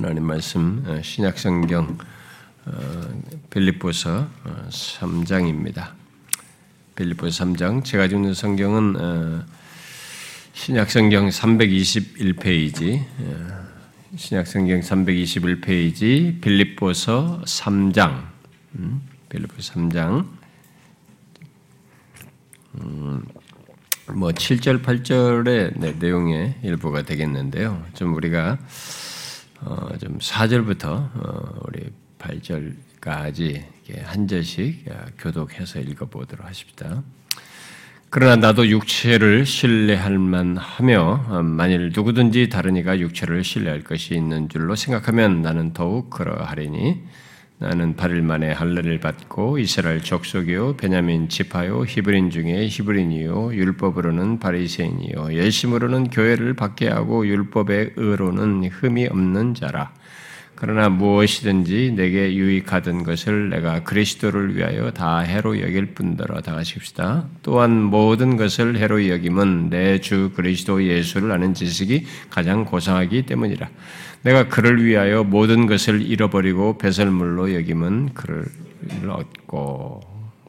하나님 말씀 어, 신약 성경 어, 빌립보서 3장입니다. 어, 빌립보서 3장 제가 읽는 성경은 신약 성경 321페이지 신약 성경 321페이지 빌립보서 3장 음, 빌립보서 3장 음, 뭐 7절 8절의 네, 내용의 일부가 되겠는데요. 좀 우리가 어, 좀 4절부터 어, 우리 8절까지 한 절씩 어, 교독해서 읽어보도록 하십니다. 그러나 나도 육체를 신뢰할 만하며 어, 만일 누구든지 다른 이가 육체를 신뢰할 것이 있는 줄로 생각하면 나는 더욱 그러하리니 나는 8일 만에 할례를 받고 이스라엘 족속이요 베냐민 지파요 히브린 중에 히브린이요 율법으로는 바리새인이요 열심으로는 교회를 받게 하고 율법의 의로는 흠이 없는 자라 그러나 무엇이든지 내게 유익하던 것을 내가 그리스도를 위하여 다 해로 여길 뿐더러 다 하십시다. 또한 모든 것을 해로 여김은 내 주 그리스도 예수를 아는 지식이 가장 고상하기 때문이라. 내가 그를 위하여 모든 것을 잃어버리고 배설물로 여김은 그를 얻고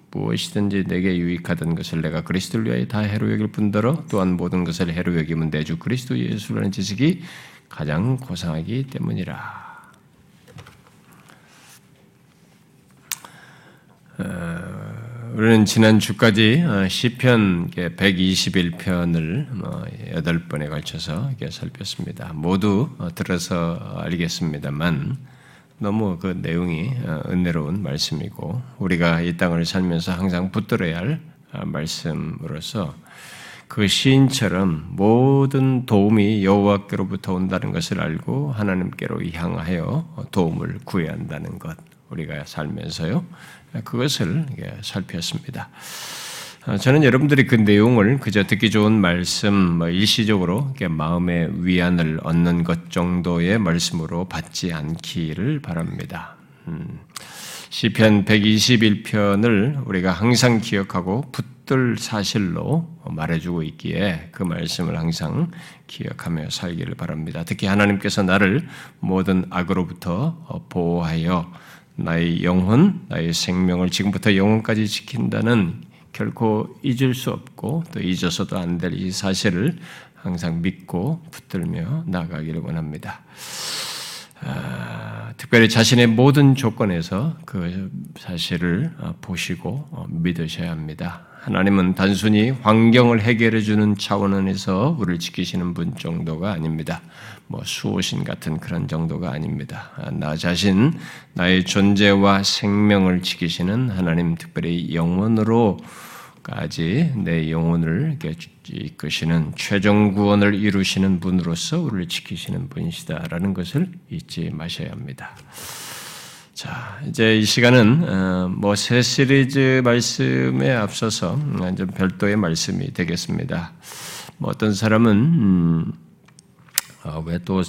무엇이든지 내게 유익하던 것을 내가 그리스도를 위하여 다 해로 여길 뿐더러 또한 모든 것을 해로 여김은 내 주 그리스도 예수라는 지식이 가장 고상하기 때문이라. 우리는 지난 주까지 어, 시편 121편을 8번에 뭐 걸쳐서 살폈습니다. 모두 어, 들어서 알겠습니다만 너무 그 내용이 어, 은혜로운 말씀이고 우리가 이 땅을 살면서 항상 붙들어야 할 말씀으로서 그 시인처럼 모든 도움이 여호와께로부터 온다는 것을 알고 하나님께로 향하여 도움을 구해야 한다는 것 우리가 살면서요 그것을 살폈습니다. 어, 저는 여러분들이 그 내용을 그저 듣기 좋은 말씀, 뭐 일시적으로 마음의 위안을 얻는 것 정도의 말씀으로 받지 않기를 바랍니다. 음, 시편 121편을 우리가 항상 기억하고 붙들 사실로 말해주고 있기에 그 말씀을 항상 기억하며 살기를 바랍니다. 특히 하나님께서 나를 모든 악으로부터 보호하여 나의 영혼, 나의 생명을 지금부터 영혼까지 지킨다는 결코 잊을 수 없고 또 잊어서도 안 될 이 사실을 항상 믿고 붙들며 나가기를 원합니다. 아, 특별히 자신의 모든 조건에서 그 사실을 보시고 믿으셔야 합니다. 하나님은 단순히 환경을 해결해 주는 차원 에서 우리를 지키시는 분 정도가 아닙니다. 뭐 수호신 같은 그런 정도가 아닙니다. 나 자신, 나의 존재와 생명을 지키시는 하나님 특별히 영원으로까지 내 영혼을 이끄시는 최종 구원을 이루시는 분으로서 우리를 지키시는 분이시다라는 것을 잊지 마셔야 합니다. 자, 이제 이 시간은 어, 뭐새 시리즈 말씀에 앞서서 음, 좀 별도의 말씀이 되겠습니다. 뭐 어떤 사람은 음, 어, 왜또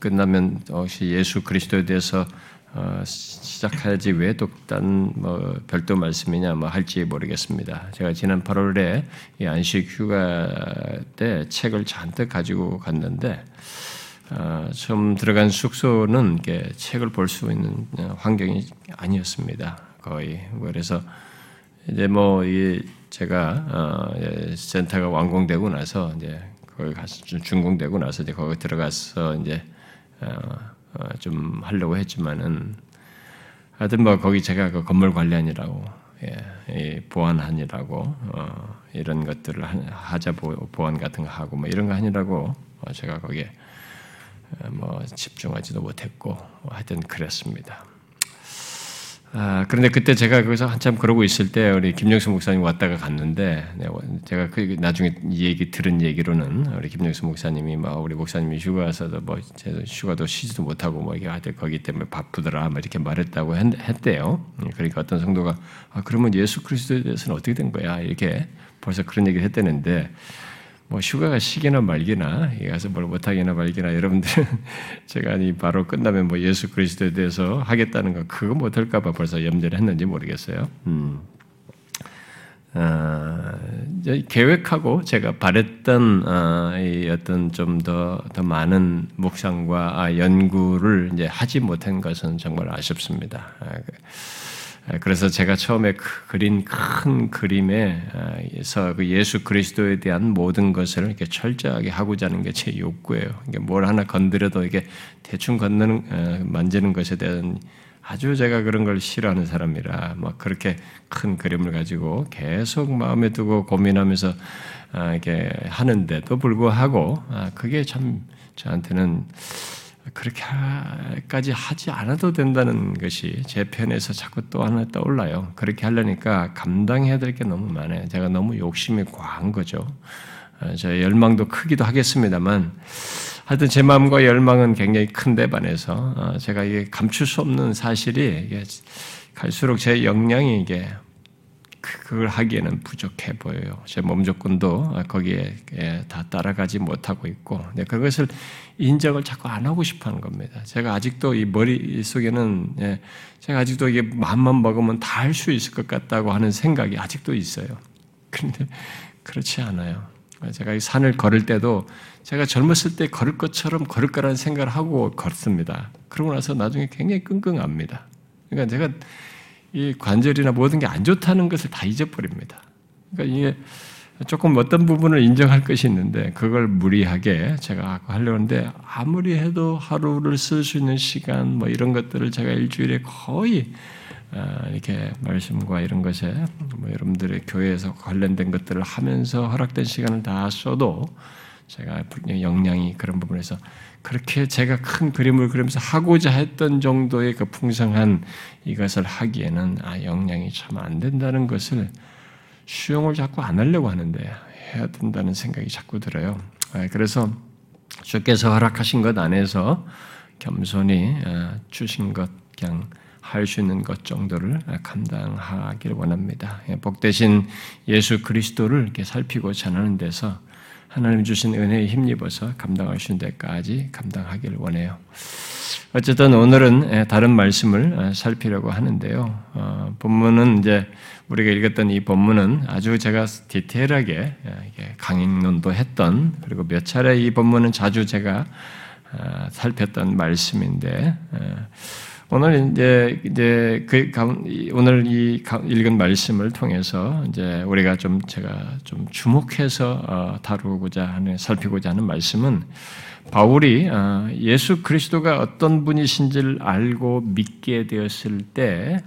끝나면 혹시 예수 그리스도에 대해서 어, 시작하지 왜 또 딴 뭐 별도 말씀이냐 뭐 할지 모르겠습니다. 제가 지난 8월에 이 안식 휴가 때 책을 잔뜩 가지고 갔는데 어, 처음 들어간 숙소는 책을 볼 수 있는 환경이 아니었습니다. 거의 그래서 이제 뭐 제가 어, 센터가 완공되고 나서 이제 거기 가서 준공되고 나서 이제 거기 들어가서 이제 어, 좀 하려고 했지만은 하여튼 뭐 거기 제가 그 건물 관리하느라고 예, 보안하느라고 이런 것들을 하자 보안 같은 거 하고 뭐 이런 거 하느라고 제가 거기에 뭐 집중하지도 못했고 하여튼 그랬습니다. 아, 그런데 그때 제가 거기서 한참 그러고 있을 때 우리 김영수 목사님 왔다가 갔는데 네, 제가 그 나중에 이 얘기 들은 얘기로는 우리 김영수 목사님이 막 우리 목사님이 휴가서도 뭐 휴가도 쉬지도 못하고 뭐 이게 하여튼 거기 때문에 바쁘더라 뭐 이렇게 말했다고 했, 대요. 그러니까 어떤 성도가 아, 그러면 예수 그리스도에 대해서는 어떻게 된 거야? 이렇게 벌써 그런 얘기를 했다는데 뭐 휴가가 시기나 말기나 가서 뭘 못하기나 말기나 여러분들은 제가 이 바로 끝나면 뭐 예수 그리스도에 대해서 하겠다는 거 그거 못할까봐 벌써 염려를 했는지 모르겠어요. 음. 어, 계획하고 제가 바랬던 어, 어떤 좀 더 더 많은 묵상과 아, 연구를 이제 하지 못한 것은 정말 아쉽습니다. 아, 그, 아, 그래서 제가 처음에 그린 큰 그림에서 그 예수 그리스도에 대한 모든 것을 이렇게 철저하게 하고자 하는 게 제 욕구예요. 이게 뭘 하나 건드려도 이게 대충 건드는 만지는 것에 대한 아주 제가 그런 걸 싫어하는 사람이라 막 그렇게 큰 그림을 가지고 계속 마음에 두고 고민하면서 아, 이렇게 하는데도 불구하고 아, 그게 참 저한테는 그렇게까지 하지 않아도 된다는 것이 제 편에서 자꾸 또 하나 떠올라요. 그렇게 하려니까 감당해야 될 게 너무 많아요. 제가 너무 욕심이 과한 거죠. 아, 저 열망도 크기도 하겠습니다만 하여튼 제 마음과 열망은 굉장히 큰데 반해서 어, 제가 이게 감출 수 없는 사실이 갈수록 제 역량이 이게 그걸 하기에는 부족해 보여요. 제 몸 조건도 거기에 다 따라가지 못하고 있고, 그것을 인정을 자꾸 안 하고 싶어 하는 겁니다. 제가 아직도 이 머릿속에는, 예, 제가 아직도 이게 마음만 먹으면 다 할 수 있을 것 같다고 하는 생각이 아직도 있어요. 그런데 그렇지 않아요. 제가 산을 걸을 때도 제가 젊었을 때 걸을 것처럼 걸을 거라는 생각을 하고 걷습니다. 그러고 나서 나중에 굉장히 끙끙합니다. 그러니까 제가 이 관절이나 모든 게 안 좋다는 것을 다 잊어버립니다. 그러니까 이게 조금 어떤 부분을 인정할 것이 있는데 그걸 무리하게 제가 하려고 하는데 아무리 해도 하루를 쓸 수 있는 시간 뭐 이런 것들을 제가 일주일에 거의 아, 이렇게 말씀과 이런 것에 뭐 여러분들의 교회에서 관련된 것들을 하면서 허락된 시간을 다 써도 제가 역량이 그런 부분에서 그렇게 제가 큰 그림을 그리면서 하고자 했던 정도의 그 풍성한 이것을 하기에는 아 역량이 참 안 된다는 것을 수용을 자꾸 안 하려고 하는데 해야 된다는 생각이 자꾸 들어요. 아, 그래서 주께서 허락하신 것 안에서 겸손히 아, 주신 것 그냥 할수 있는 것 정도를 감당하길 원합니다. 예, 복 대신 예수 그리스도를 이렇게 살피고 전하는 데서 하나님 주신 은혜에 힘입어서 감당할 수 있는 데까지 감당하길 원해요. 어쨌든 오늘은 예, 다른 말씀을 어, 살피려고 하는데요. 어, 본문은 이제 우리가 읽었던 이 본문은 아주 제가 디테일하게 예, 강의론도 했던 그리고 몇 차례 이 본문은 자주 제가 어, 살폈던 말씀인데 오늘 이제 이제 그 오늘 이 읽은 말씀을 통해서 이제 우리가 좀 제가 좀 주목해서 어, 다루고자 하는 살피고자 하는 말씀은 바울이 어, 예수 그리스도가 어떤 분이신지를 알고 믿게 되었을 때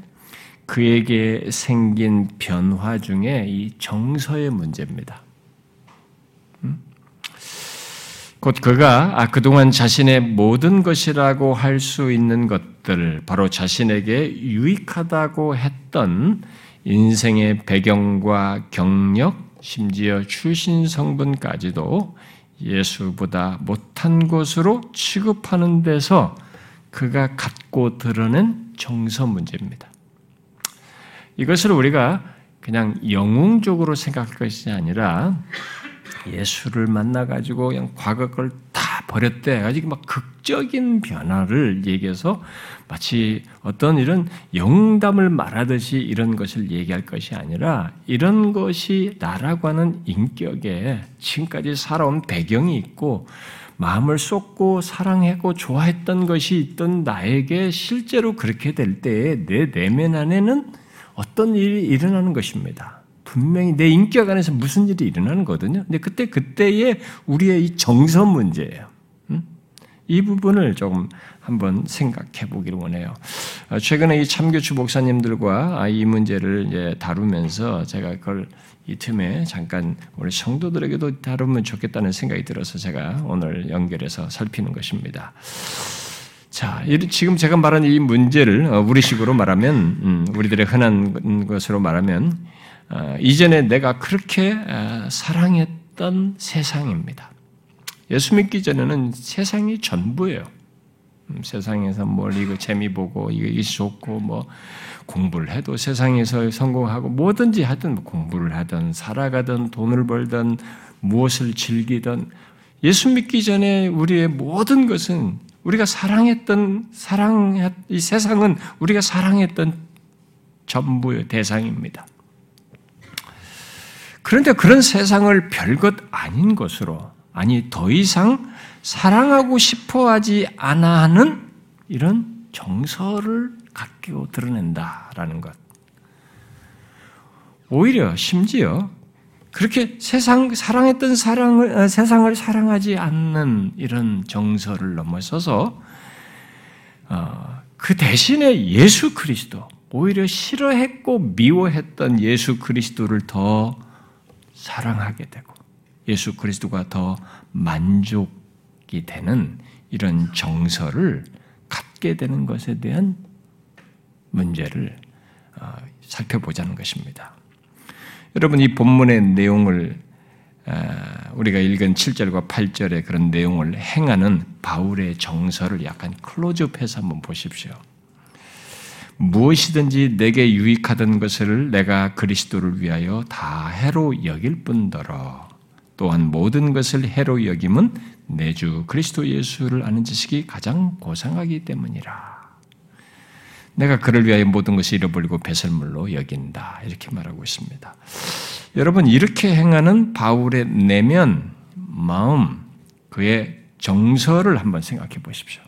그에게 생긴 변화 중에 이 정서의 문제입니다. 곧 그가 아, 그동안 자신의 모든 것이라고 할 수 있는 것들, 바로 자신에게 유익하다고 했던 인생의 배경과 경력, 심지어 출신 성분까지도 예수보다 못한 것으로 취급하는 데서 그가 갖고 드러낸 정서 문제입니다. 이것을 우리가 그냥 영웅적으로 생각할 것이 아니라 예수를 만나가지고 그냥 과거 걸 다 버렸대. 아직 막 극적인 변화를 얘기해서 마치 어떤 이런 영담을 말하듯이 이런 것을 얘기할 것이 아니라 이런 것이 나라고 하는 인격에 지금까지 살아온 배경이 있고 마음을 쏟고 사랑하고 좋아했던 것이 있던 나에게 실제로 그렇게 될 때에 내 내면 안에는 어떤 일이 일어나는 것입니다. 분명히 내 인격 안에서 무슨 일이 일어나는 거거든요. 근데 그때 그때의 우리의 이 정서 문제예요. 음? 이 부분을 조금 한번 생각해 보기를 원해요. 어, 최근에 이 참교추 목사님들과 이 문제를 다루면서 제가 그걸 이 틈에 잠깐 우리 성도들에게도 다루면 좋겠다는 생각이 들어서 제가 오늘 연결해서 살피는 것입니다. 자, 지금 제가 말한 이 문제를 어, 우리식으로 말하면, 음, 우리들의 흔한 것으로 말하면, 어, 이전에 내가 그렇게 어, 사랑했던 세상입니다. 예수 믿기 전에는 세상이 전부예요. 음, 세상에서 뭘 이거 재미 보고 이게 좋고 뭐 공부를 해도 세상에서 성공하고 뭐든지 하든 뭐 공부를 하든 살아가든 돈을 벌든 무엇을 즐기든 예수 믿기 전에 우리의 모든 것은 우리가 사랑했던 사랑 이 세상은 우리가 사랑했던 전부의 대상입니다. 그런데 그런 세상을 별것 아닌 것으로, 아니, 더 이상 사랑하고 싶어 하지 않아 하는 이런 정서를 갖고 드러낸다라는 것. 오히려 심지어 그렇게 세상 사랑했던 사랑을 어, 세상을 사랑하지 않는 이런 정서를 넘어서서 어, 그 대신에 예수 그리스도 오히려 싫어했고 미워했던 예수 그리스도를 더 사랑하게 되고 예수 그리스도가 더 만족이 되는 이런 정서를 갖게 되는 것에 대한 문제를 어, 살펴보자는 것입니다. 여러분 이 본문의 내용을 아, 우리가 읽은 7절과 8절의 그런 내용을 행하는 바울의 정서를 약간 클로즈업해서 한번 보십시오. 무엇이든지 내게 유익하던 것을 내가 그리스도를 위하여 다 해로 여길 뿐더러 또한 모든 것을 해로 여김은 내 주 그리스도 예수를 아는 지식이 가장 고상하기 때문이라. 내가 그를 위하여 모든 것을 잃어버리고 배설물로 여긴다. 이렇게 말하고 있습니다. 여러분, 이렇게 행하는 바울의 내면, 마음, 그의 정서를 한번 생각해 보십시오.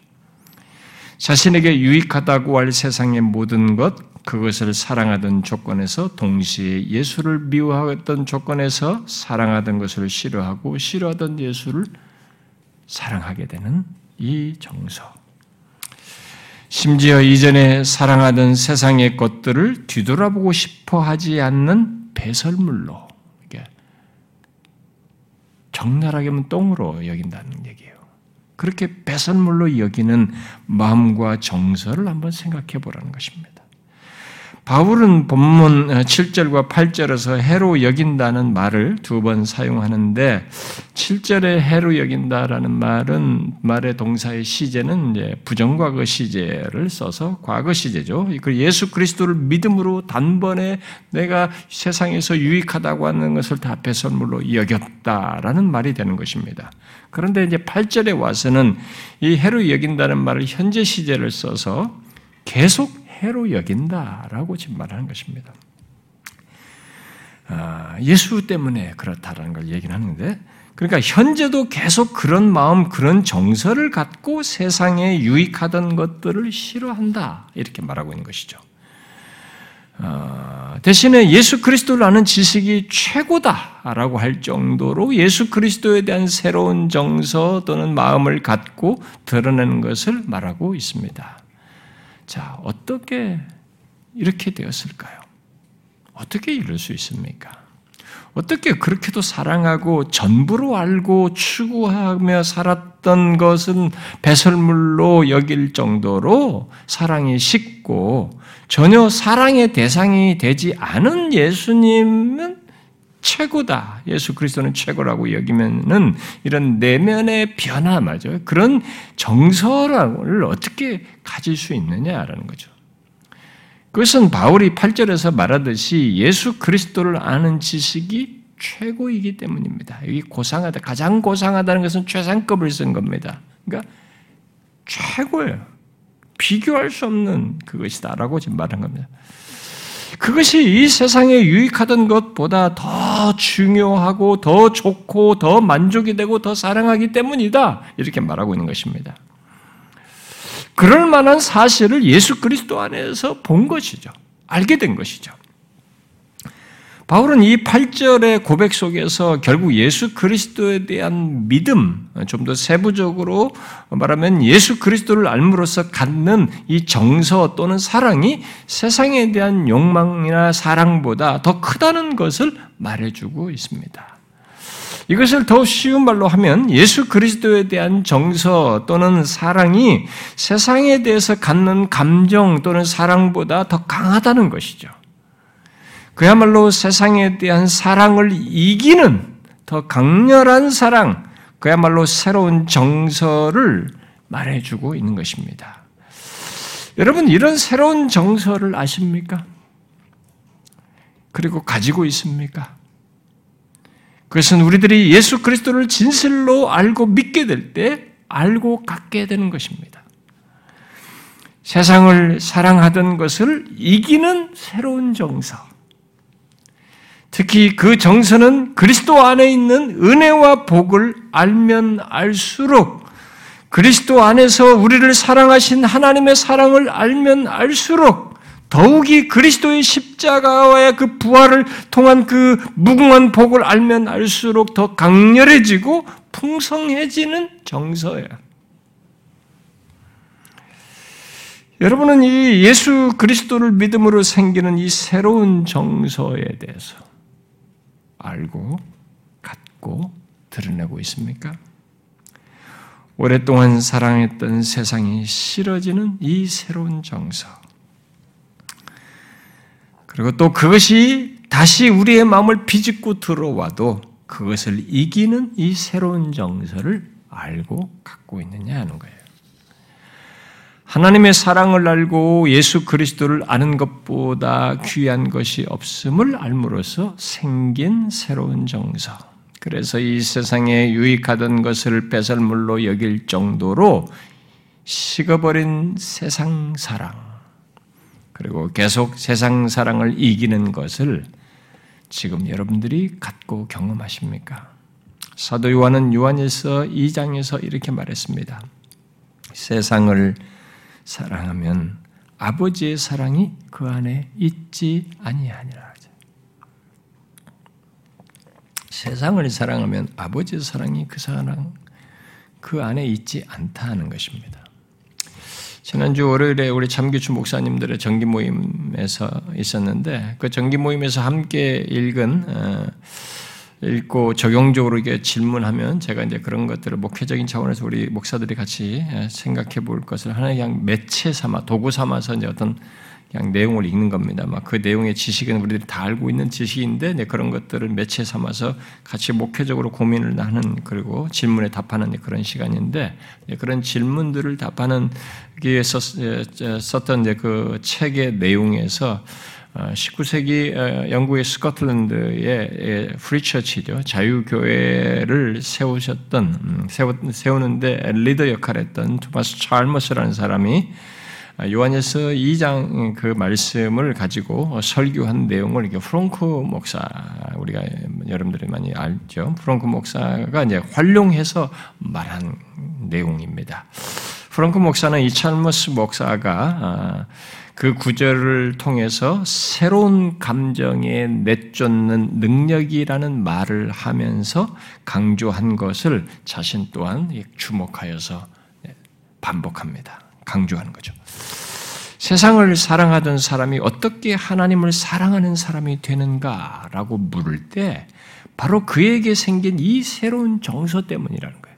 자신에게 유익하다고 할 세상의 모든 것, 그것을 사랑하던 조건에서 동시에 예수를 미워하던 조건에서 사랑하던 것을 싫어하고 싫어하던 예수를 사랑하게 되는 이 정서. 심지어 이전에 사랑하던 세상의 것들을 뒤돌아보고 싶어 하지 않는 배설물로, 적나라하게 하면 똥으로 여긴다는 얘기예요. 그렇게 배설물로 여기는 마음과 정서를 한번 생각해 보라는 것입니다. 바울은 본문 7절과 8절에서 해로 여긴다는 말을 두 번 사용하는데 7절에 해로 여긴다라는 말은 말의 동사의 시제는 이제 부정과거 시제를 써서 과거 시제죠. 그 예수 그리스도를 믿음으로 단번에 내가 세상에서 유익하다고 하는 것을 다 배설물로 여겼다라는 말이 되는 것입니다. 그런데 이제 8절에 와서는 이 해로 여긴다는 말을 현재 시제를 써서 계속 해로 여긴다라고 지금 말하는 것입니다. 아, 예수 때문에 그렇다라는 걸 얘기는 하는데, 그러니까 현재도 계속 그런 마음, 그런 정서를 갖고 세상에 유익하던 것들을 싫어한다 이렇게 말하고 있는 것이죠. 어, 대신에 예수 그리스도를 아는 지식이 최고다라고 할 정도로 예수 그리스도에 대한 새로운 정서 또는 마음을 갖고 드러내는 것을 말하고 있습니다. 자, 어떻게 이렇게 되었을까요? 어떻게 이럴 수 있습니까? 어떻게 그렇게도 사랑하고 전부로 알고 추구하며 살았던 것은 배설물로 여길 정도로 사랑이 식고 전혀 사랑의 대상이 되지 않은 예수님은 최고다. 예수 그리스도는 최고라고 여기면은 이런 내면의 변화 맞아요. 그런 정서를 어떻게 가질 수 있느냐라는 거죠. 그것은 바울이 8절에서 말하듯이 예수 그리스도를 아는 지식이 최고이기 때문입니다. 여기 고상하다. 가장 고상하다는 것은 최상급을 쓴 겁니다. 그러니까 최고예요. 비교할 수 없는 그것이다라고 지금 말한 겁니다. 그것이 이 세상에 유익하던 것보다 더 중요하고 더 좋고 더 만족이 되고 더 사랑하기 때문이다. 이렇게 말하고 있는 것입니다. 그럴 만한 사실을 예수 그리스도 안에서 본 것이죠. 알게 된 것이죠. 바울은 이 8절의 고백 속에서 결국 예수 그리스도에 대한 믿음, 좀 더 세부적으로 말하면 예수 그리스도를 알므로써 갖는 이 정서 또는 사랑이 세상에 대한 욕망이나 사랑보다 더 크다는 것을 말해주고 있습니다. 이것을 더 쉬운 말로 하면 예수 그리스도에 대한 정서 또는 사랑이 세상에 대해서 갖는 감정 또는 사랑보다 더 강하다는 것이죠. 그야말로 세상에 대한 사랑을 이기는 더 강렬한 사랑, 그야말로 새로운 정서를 말해주고 있는 것입니다. 여러분, 이런 새로운 정서를 아십니까? 그리고 가지고 있습니까? 그것은 우리들이 예수 그리스도를 진실로 알고 믿게 될 때 알고 갖게 되는 것입니다. 세상을 사랑하던 것을 이기는 새로운 정서. 특히 그 정서는 그리스도 안에 있는 은혜와 복을 알면 알수록 그리스도 안에서 우리를 사랑하신 하나님의 사랑을 알면 알수록 더욱이 그리스도의 십자가와의 그 부활을 통한 그 무궁한 복을 알면 알수록 더 강렬해지고 풍성해지는 정서예요. 여러분은 이 예수 그리스도를 믿음으로 생기는 이 새로운 정서에 대해서 알고 갖고 드러내고 있습니까? 오랫동안 사랑했던 세상이 싫어지는 이 새로운 정서. 그리고 또 그것이 다시 우리의 마음을 비집고 들어와도 그것을 이기는 이 새로운 정서를 알고 갖고 있느냐 하는 거예요. 하나님의 사랑을 알고 예수 그리스도를 아는 것보다 귀한 것이 없음을 알므로써 생긴 새로운 정서. 그래서 이 세상에 유익하던 것을 배설물로 여길 정도로 식어버린 세상 사랑, 그리고 계속 세상 사랑을 이기는 것을 지금 여러분들이 갖고 경험하십니까? 사도 요한은 요한일서 2장에서 이렇게 말했습니다. 세상을 사랑하면 아버지의 사랑이 그 안에 있지 아니하니라. 세상을 사랑하면 아버지의 사랑이 그 사랑 그 안에 있지 않다는 것입니다. 지난주 월요일에 우리 참교추 목사님들의 정기 모임에서 있었는데 그 정기 모임에서 함께 읽은 어, 읽고 적용적으로 이게 질문하면 제가 이제 그런 것들을 목회적인 차원에서 우리 목사들이 같이 예, 생각해 볼 것을 하나의 그냥 매체 삼아 도구 삼아서 이제 어떤 그냥 내용을 읽는 겁니다. 막그 내용의 지식은 우리들이 다 알고 있는 지식인데 네, 그런 것들을 매체 삼아서 같이 목회적으로 고민을 하는 그리고 질문에 답하는 그런 시간인데 네, 그런 질문들을 답하는 기에 썼던 그 책의 내용에서 19세기 어, 어, 영국의 스코틀랜드의 Free Church죠. 자유교회를 세우셨던, 음, 세우는데 리더 역할을 했던 토마스 찰머스라는 사람이 요한에서 2장 그 말씀을 가지고 설교한 내용을 이게 프랑크 목사 우리가 여러분들이 많이 알죠. 프랑크 목사가 이제 활용해서 말한 내용입니다. 프랑크 목사는 이 찰머스 목사가 아, 그 구절을 통해서 새로운 감정에 내쫓는 능력이라는 말을 하면서 강조한 것을 자신 또한 주목하여서 반복합니다. 강조하는 거죠. 세상을 사랑하던 사람이 어떻게 하나님을 사랑하는 사람이 되는가라고 물을 때 바로 그에게 생긴 이 새로운 정서 때문이라는 거예요.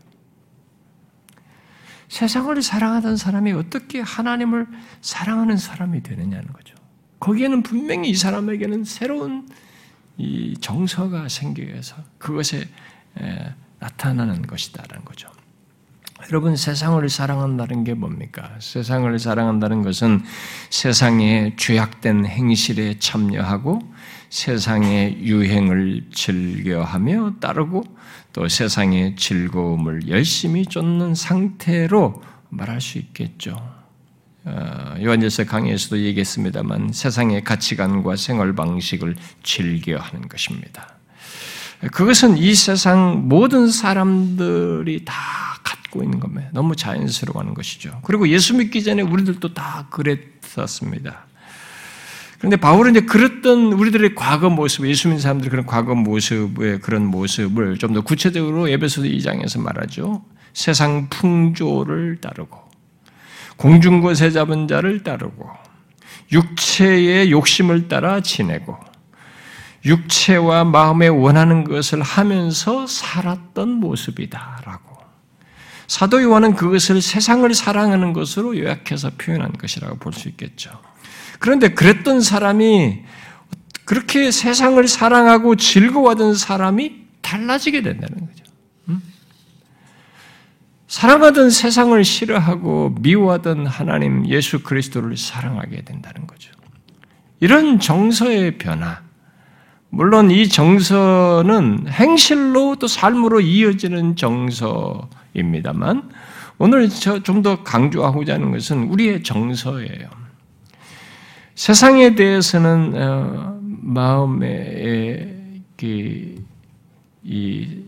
세상을 사랑하던 사람이 어떻게 하나님을 사랑하는 사람이 되느냐는 거죠. 거기에는 분명히 이 사람에게는 새로운 이 정서가 생겨서 그것에 나타나는 것이다라는 거죠. 여러분 세상을 사랑한다는 게 뭡니까? 세상을 사랑한다는 것은 세상의 죄악된 행실에 참여하고 세상의 유행을 즐겨하며 따르고 또 세상의 즐거움을 열심히 쫓는 상태로 말할 수 있겠죠. 어, 요한일서 강의에서도 얘기했습니다만 세상의 가치관과 생활 방식을 즐겨 하는 것입니다. 그것은 이 세상 모든 사람들이 다 갖고 있는 겁니다. 너무 자연스러워 하는 것이죠. 그리고 예수 믿기 전에 우리들도 다 그랬었습니다. 그런데 바울은 이제 그랬던 우리들의 과거 모습, 예수 믿는 사람들의 그런 과거 모습의 그런 모습을 좀 더 구체적으로 에베소서 2장에서 말하죠. 세상 풍조를 따르고, 공중곳에 잡은 자를 따르고, 육체의 욕심을 따라 지내고, 육체와 마음에 원하는 것을 하면서 살았던 모습이다라고. 사도 요한은 그것을 세상을 사랑하는 것으로 요약해서 표현한 것이라고 볼 수 있겠죠. 그런데 그랬던 사람이 그렇게 세상을 사랑하고 즐거워하던 사람이 달라지게 된다는 거죠. 사랑하던 세상을 싫어하고 미워하던 하나님 예수 그리스도를 사랑하게 된다는 거죠. 이런 정서의 변화, 물론 이 정서는 행실로 또 삶으로 이어지는 정서입니다만 오늘 좀 더 강조하고자 하는 것은 우리의 정서예요. 세상에 대해서는 어, 마음에 이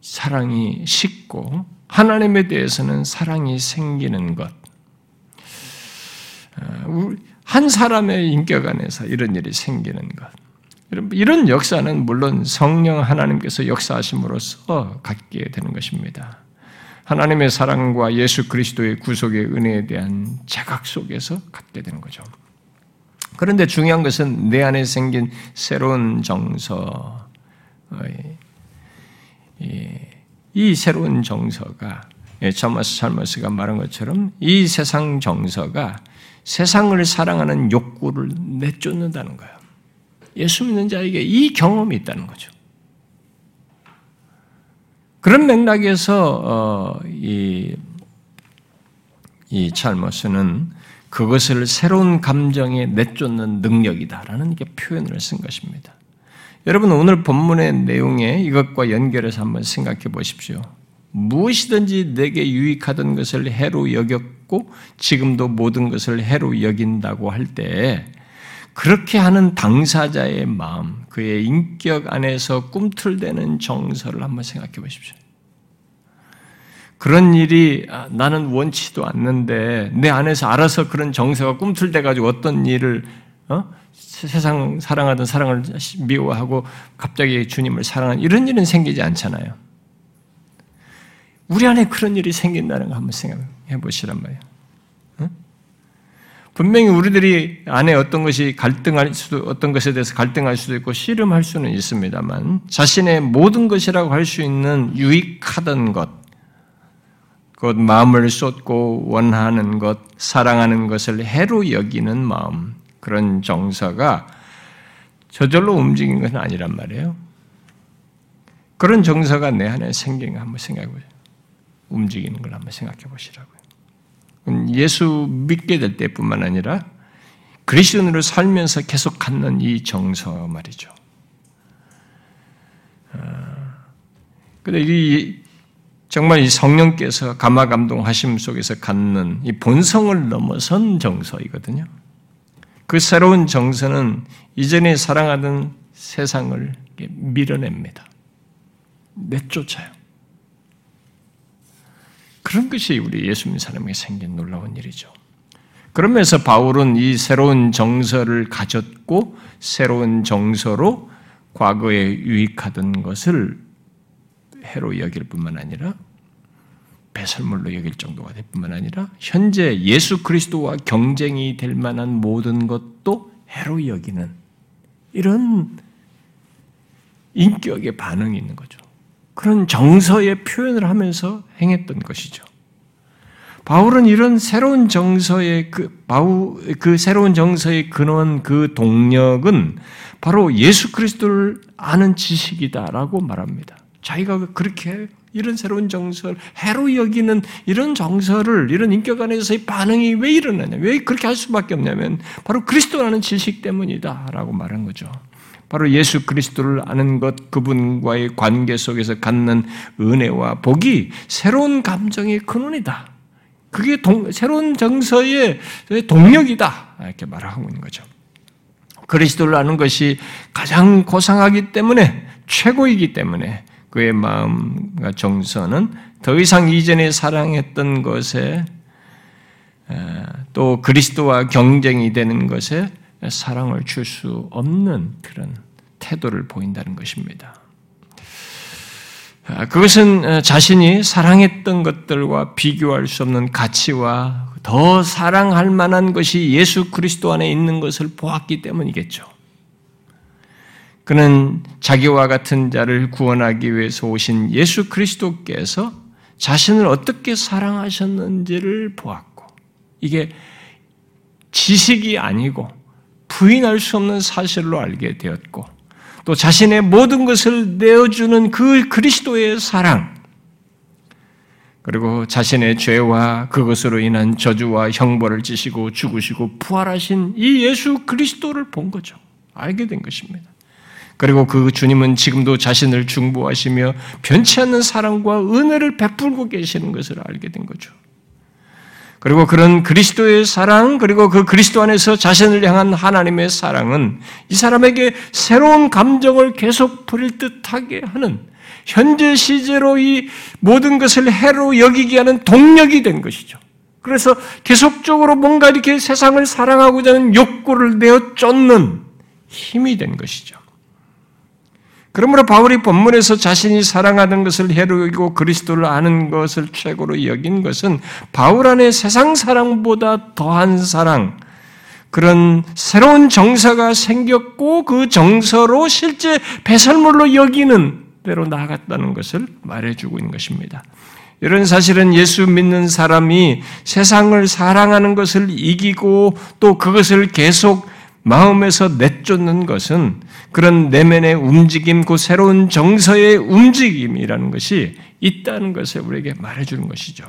사랑이 식고 하나님에 대해서는 사랑이 생기는 것. 어, 한 사람의 인격 안에서 이런 일이 생기는 것. 이런 역사는 물론 성령 하나님께서 역사하심으로써 갖게 되는 것입니다. 하나님의 사랑과 예수 그리스도의 구속의 은혜에 대한 자각 속에서 갖게 되는 거죠. 그런데 중요한 것은 내 안에 생긴 새로운 정서, 이 새로운 정서가 차마스 찰머스가 말한 것처럼 이 세상 정서가 세상을 사랑하는 욕구를 내쫓는다는 거예요. 예수 믿는 자에게 이 경험이 있다는 거죠. 그런 맥락에서 어, 이, 이 찰머스는 그것을 새로운 감정에 내쫓는 능력이다라는 게 표현을 쓴 것입니다. 여러분 오늘 본문의 내용에 이것과 연결해서 한번 생각해 보십시오. 무엇이든지 내게 유익하던 것을 해로 여겼고 지금도 모든 것을 해로 여긴다고 할 때 그렇게 하는 당사자의 마음, 그의 인격 안에서 꿈틀대는 정서를 한번 생각해 보십시오. 그런 일이 아, 나는 원치도 않는데 내 안에서 알아서 그런 정서가 꿈틀대 가지고 어떤 일을 어? 세상 사랑하던 사랑을 미워하고 갑자기 주님을 사랑하는 이런 일은 생기지 않잖아요. 우리 안에 그런 일이 생긴다는 거 한번 생각해 보시란 말이에요. 분명히 우리들이 안에 어떤 것이 갈등할 수도, 어떤 것에 대해서 갈등할 수도 있고 씨름할 수는 있습니다만, 자신의 모든 것이라고 할 수 있는 유익하던 것, 곧 마음을 쏟고 원하는 것, 사랑하는 것을 해로 여기는 마음, 그런 정서가 저절로 움직인 것은 아니란 말이에요. 그런 정서가 내 안에 생긴 거 한번 생각해 보세요. 움직이는 걸 한번 생각해 보시라고요. 예수 믿게 될 때뿐만 아니라 그리스도인으로 살면서 계속 갖는 이 정서 말이죠. 근데 이 정말 이 성령께서 감화 감동하심 속에서 갖는 이 본성을 넘어선 정서이거든요. 그 새로운 정서는 이전에 사랑하던 세상을 밀어냅니다. 내쫓아요. 그런 것이 우리 예수 믿는 사람에게 생긴 놀라운 일이죠. 그러면서 바울은 이 새로운 정서를 가졌고 새로운 정서로 과거에 유익하던 것을 해로 여길 뿐만 아니라 배설물로 여길 정도가 될 뿐만 아니라 현재 예수 그리스도와 경쟁이 될 만한 모든 것도 해로 여기는 이런 인격의 반응이 있는 거죠. 그런 정서의 표현을 하면서 행했던 것이죠. 바울은 이런 새로운 정서의 그 바우 그 새로운 정서의 근원 그 동력은 바로 예수 그리스도를 아는 지식이다라고 말합니다. 자기가 그렇게 이런 새로운 정서를 해로 여기는 이런 정서를 이런 인격 안에서의 반응이 왜 일어나냐? 왜 그렇게 할 수밖에 없냐면 바로 그리스도라는 지식 때문이다라고 말한 거죠. 바로 예수 그리스도를 아는 것, 그분과의 관계 속에서 갖는 은혜와 복이 새로운 감정의 근원이다. 그게 동, 새로운 정서의 동력이다. 이렇게 말하고 있는 거죠. 그리스도를 아는 것이 가장 고상하기 때문에, 최고이기 때문에, 그의 마음과 정서는 더 이상 이전에 사랑했던 것에 또 그리스도와 경쟁이 되는 것에 사랑을 줄 수 없는 그런 태도를 보인다는 것입니다. 그것은 자신이 사랑했던 것들과 비교할 수 없는 가치와 더 사랑할 만한 것이 예수 그리스도 안에 있는 것을 보았기 때문이겠죠. 그는 자기와 같은 자를 구원하기 위해서 오신 예수 그리스도께서 자신을 어떻게 사랑하셨는지를 보았고, 이게 지식이 아니고 부인할 수 없는 사실로 알게 되었고, 또 자신의 모든 것을 내어주는 그 그리스도의 사랑, 그리고 자신의 죄와 그것으로 인한 저주와 형벌을 지시고 죽으시고 부활하신 이 예수 그리스도를 본 거죠. 알게 된 것입니다. 그리고 그 주님은 지금도 자신을 중보하시며 변치 않는 사랑과 은혜를 베풀고 계시는 것을 알게 된 거죠. 그리고 그런 그리스도의 사랑, 그리고 그 그리스도 안에서 자신을 향한 하나님의 사랑은 이 사람에게 새로운 감정을 계속 부릴 듯하게 하는 현재 시제로 이 모든 것을 해로 여기게 하는 동력이 된 것이죠. 그래서 계속적으로 뭔가 이렇게 세상을 사랑하고자 하는 욕구를 내어 쫓는 힘이 된 것이죠. 그러므로 바울이 본문에서 자신이 사랑하는 것을 해로이고 그리스도를 아는 것을 최고로 여긴 것은 바울 안에 세상 사랑보다 더한 사랑, 그런 새로운 정서가 생겼고 그 정서로 실제 배설물로 여기는 대로 나아갔다는 것을 말해주고 있는 것입니다. 이런 사실은 예수 믿는 사람이 세상을 사랑하는 것을 이기고 또 그것을 계속 마음에서 내쫓는 것은 그런 내면의 움직임, 그 새로운 정서의 움직임이라는 것이 있다는 것을 우리에게 말해주는 것이죠.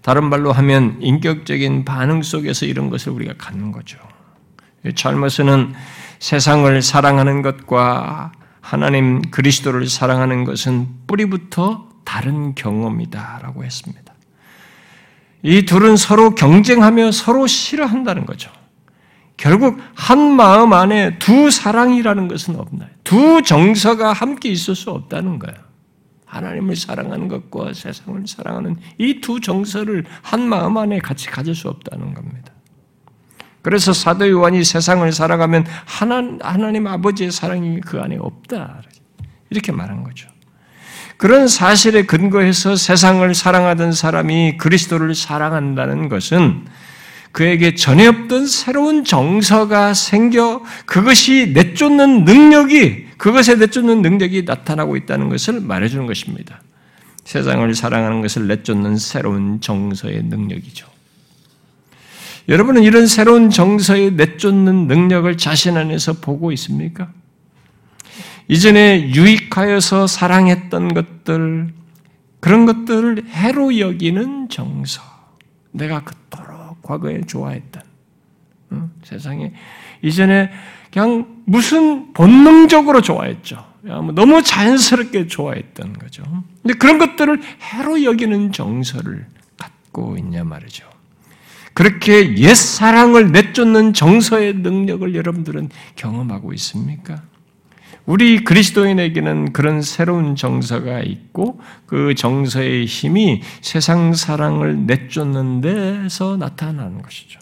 다른 말로 하면 인격적인 반응 속에서 이런 것을 우리가 갖는 거죠. 찰머스는 세상을 사랑하는 것과 하나님 그리스도를 사랑하는 것은 뿌리부터 다른 경험이다라고 했습니다. 이 둘은 서로 경쟁하며 서로 싫어한다는 거죠. 결국 한 마음 안에 두 사랑이라는 것은 없나요? 두 정서가 함께 있을 수 없다는 거예요. 하나님을 사랑하는 것과 세상을 사랑하는 이 두 정서를 한 마음 안에 같이 가질 수 없다는 겁니다. 그래서 사도 요한이 세상을 살아가면 하나, 하나님 아버지의 사랑이 그 안에 없다. 이렇게 말한 거죠. 그런 사실에 근거해서 세상을 사랑하던 사람이 그리스도를 사랑한다는 것은 그에게 전에 없던 새로운 정서가 생겨 그것이 내쫓는 능력이 그것에 내쫓는 능력이 나타나고 있다는 것을 말해주는 것입니다. 세상을 사랑하는 것을 내쫓는 새로운 정서의 능력이죠. 여러분은 이런 새로운 정서의 내쫓는 능력을 자신 안에서 보고 있습니까? 이전에 유익하여서 사랑했던 것들, 그런 것들을 해로 여기는 정서. 내가 그토록 과거에 좋아했던 응? 세상에 이전에 그냥 무슨 본능적으로 좋아했죠. 뭐 너무 자연스럽게 좋아했던 거죠. 근데 그런 것들을 해로 여기는 정서를 갖고 있냐 말이죠. 그렇게 옛 사랑을 내쫓는 정서의 능력을 여러분들은 경험하고 있습니까? 우리 그리스도인에게는 그런 새로운 정서가 있고 그 정서의 힘이 세상 사랑을 내쫓는 데서 나타나는 것이죠.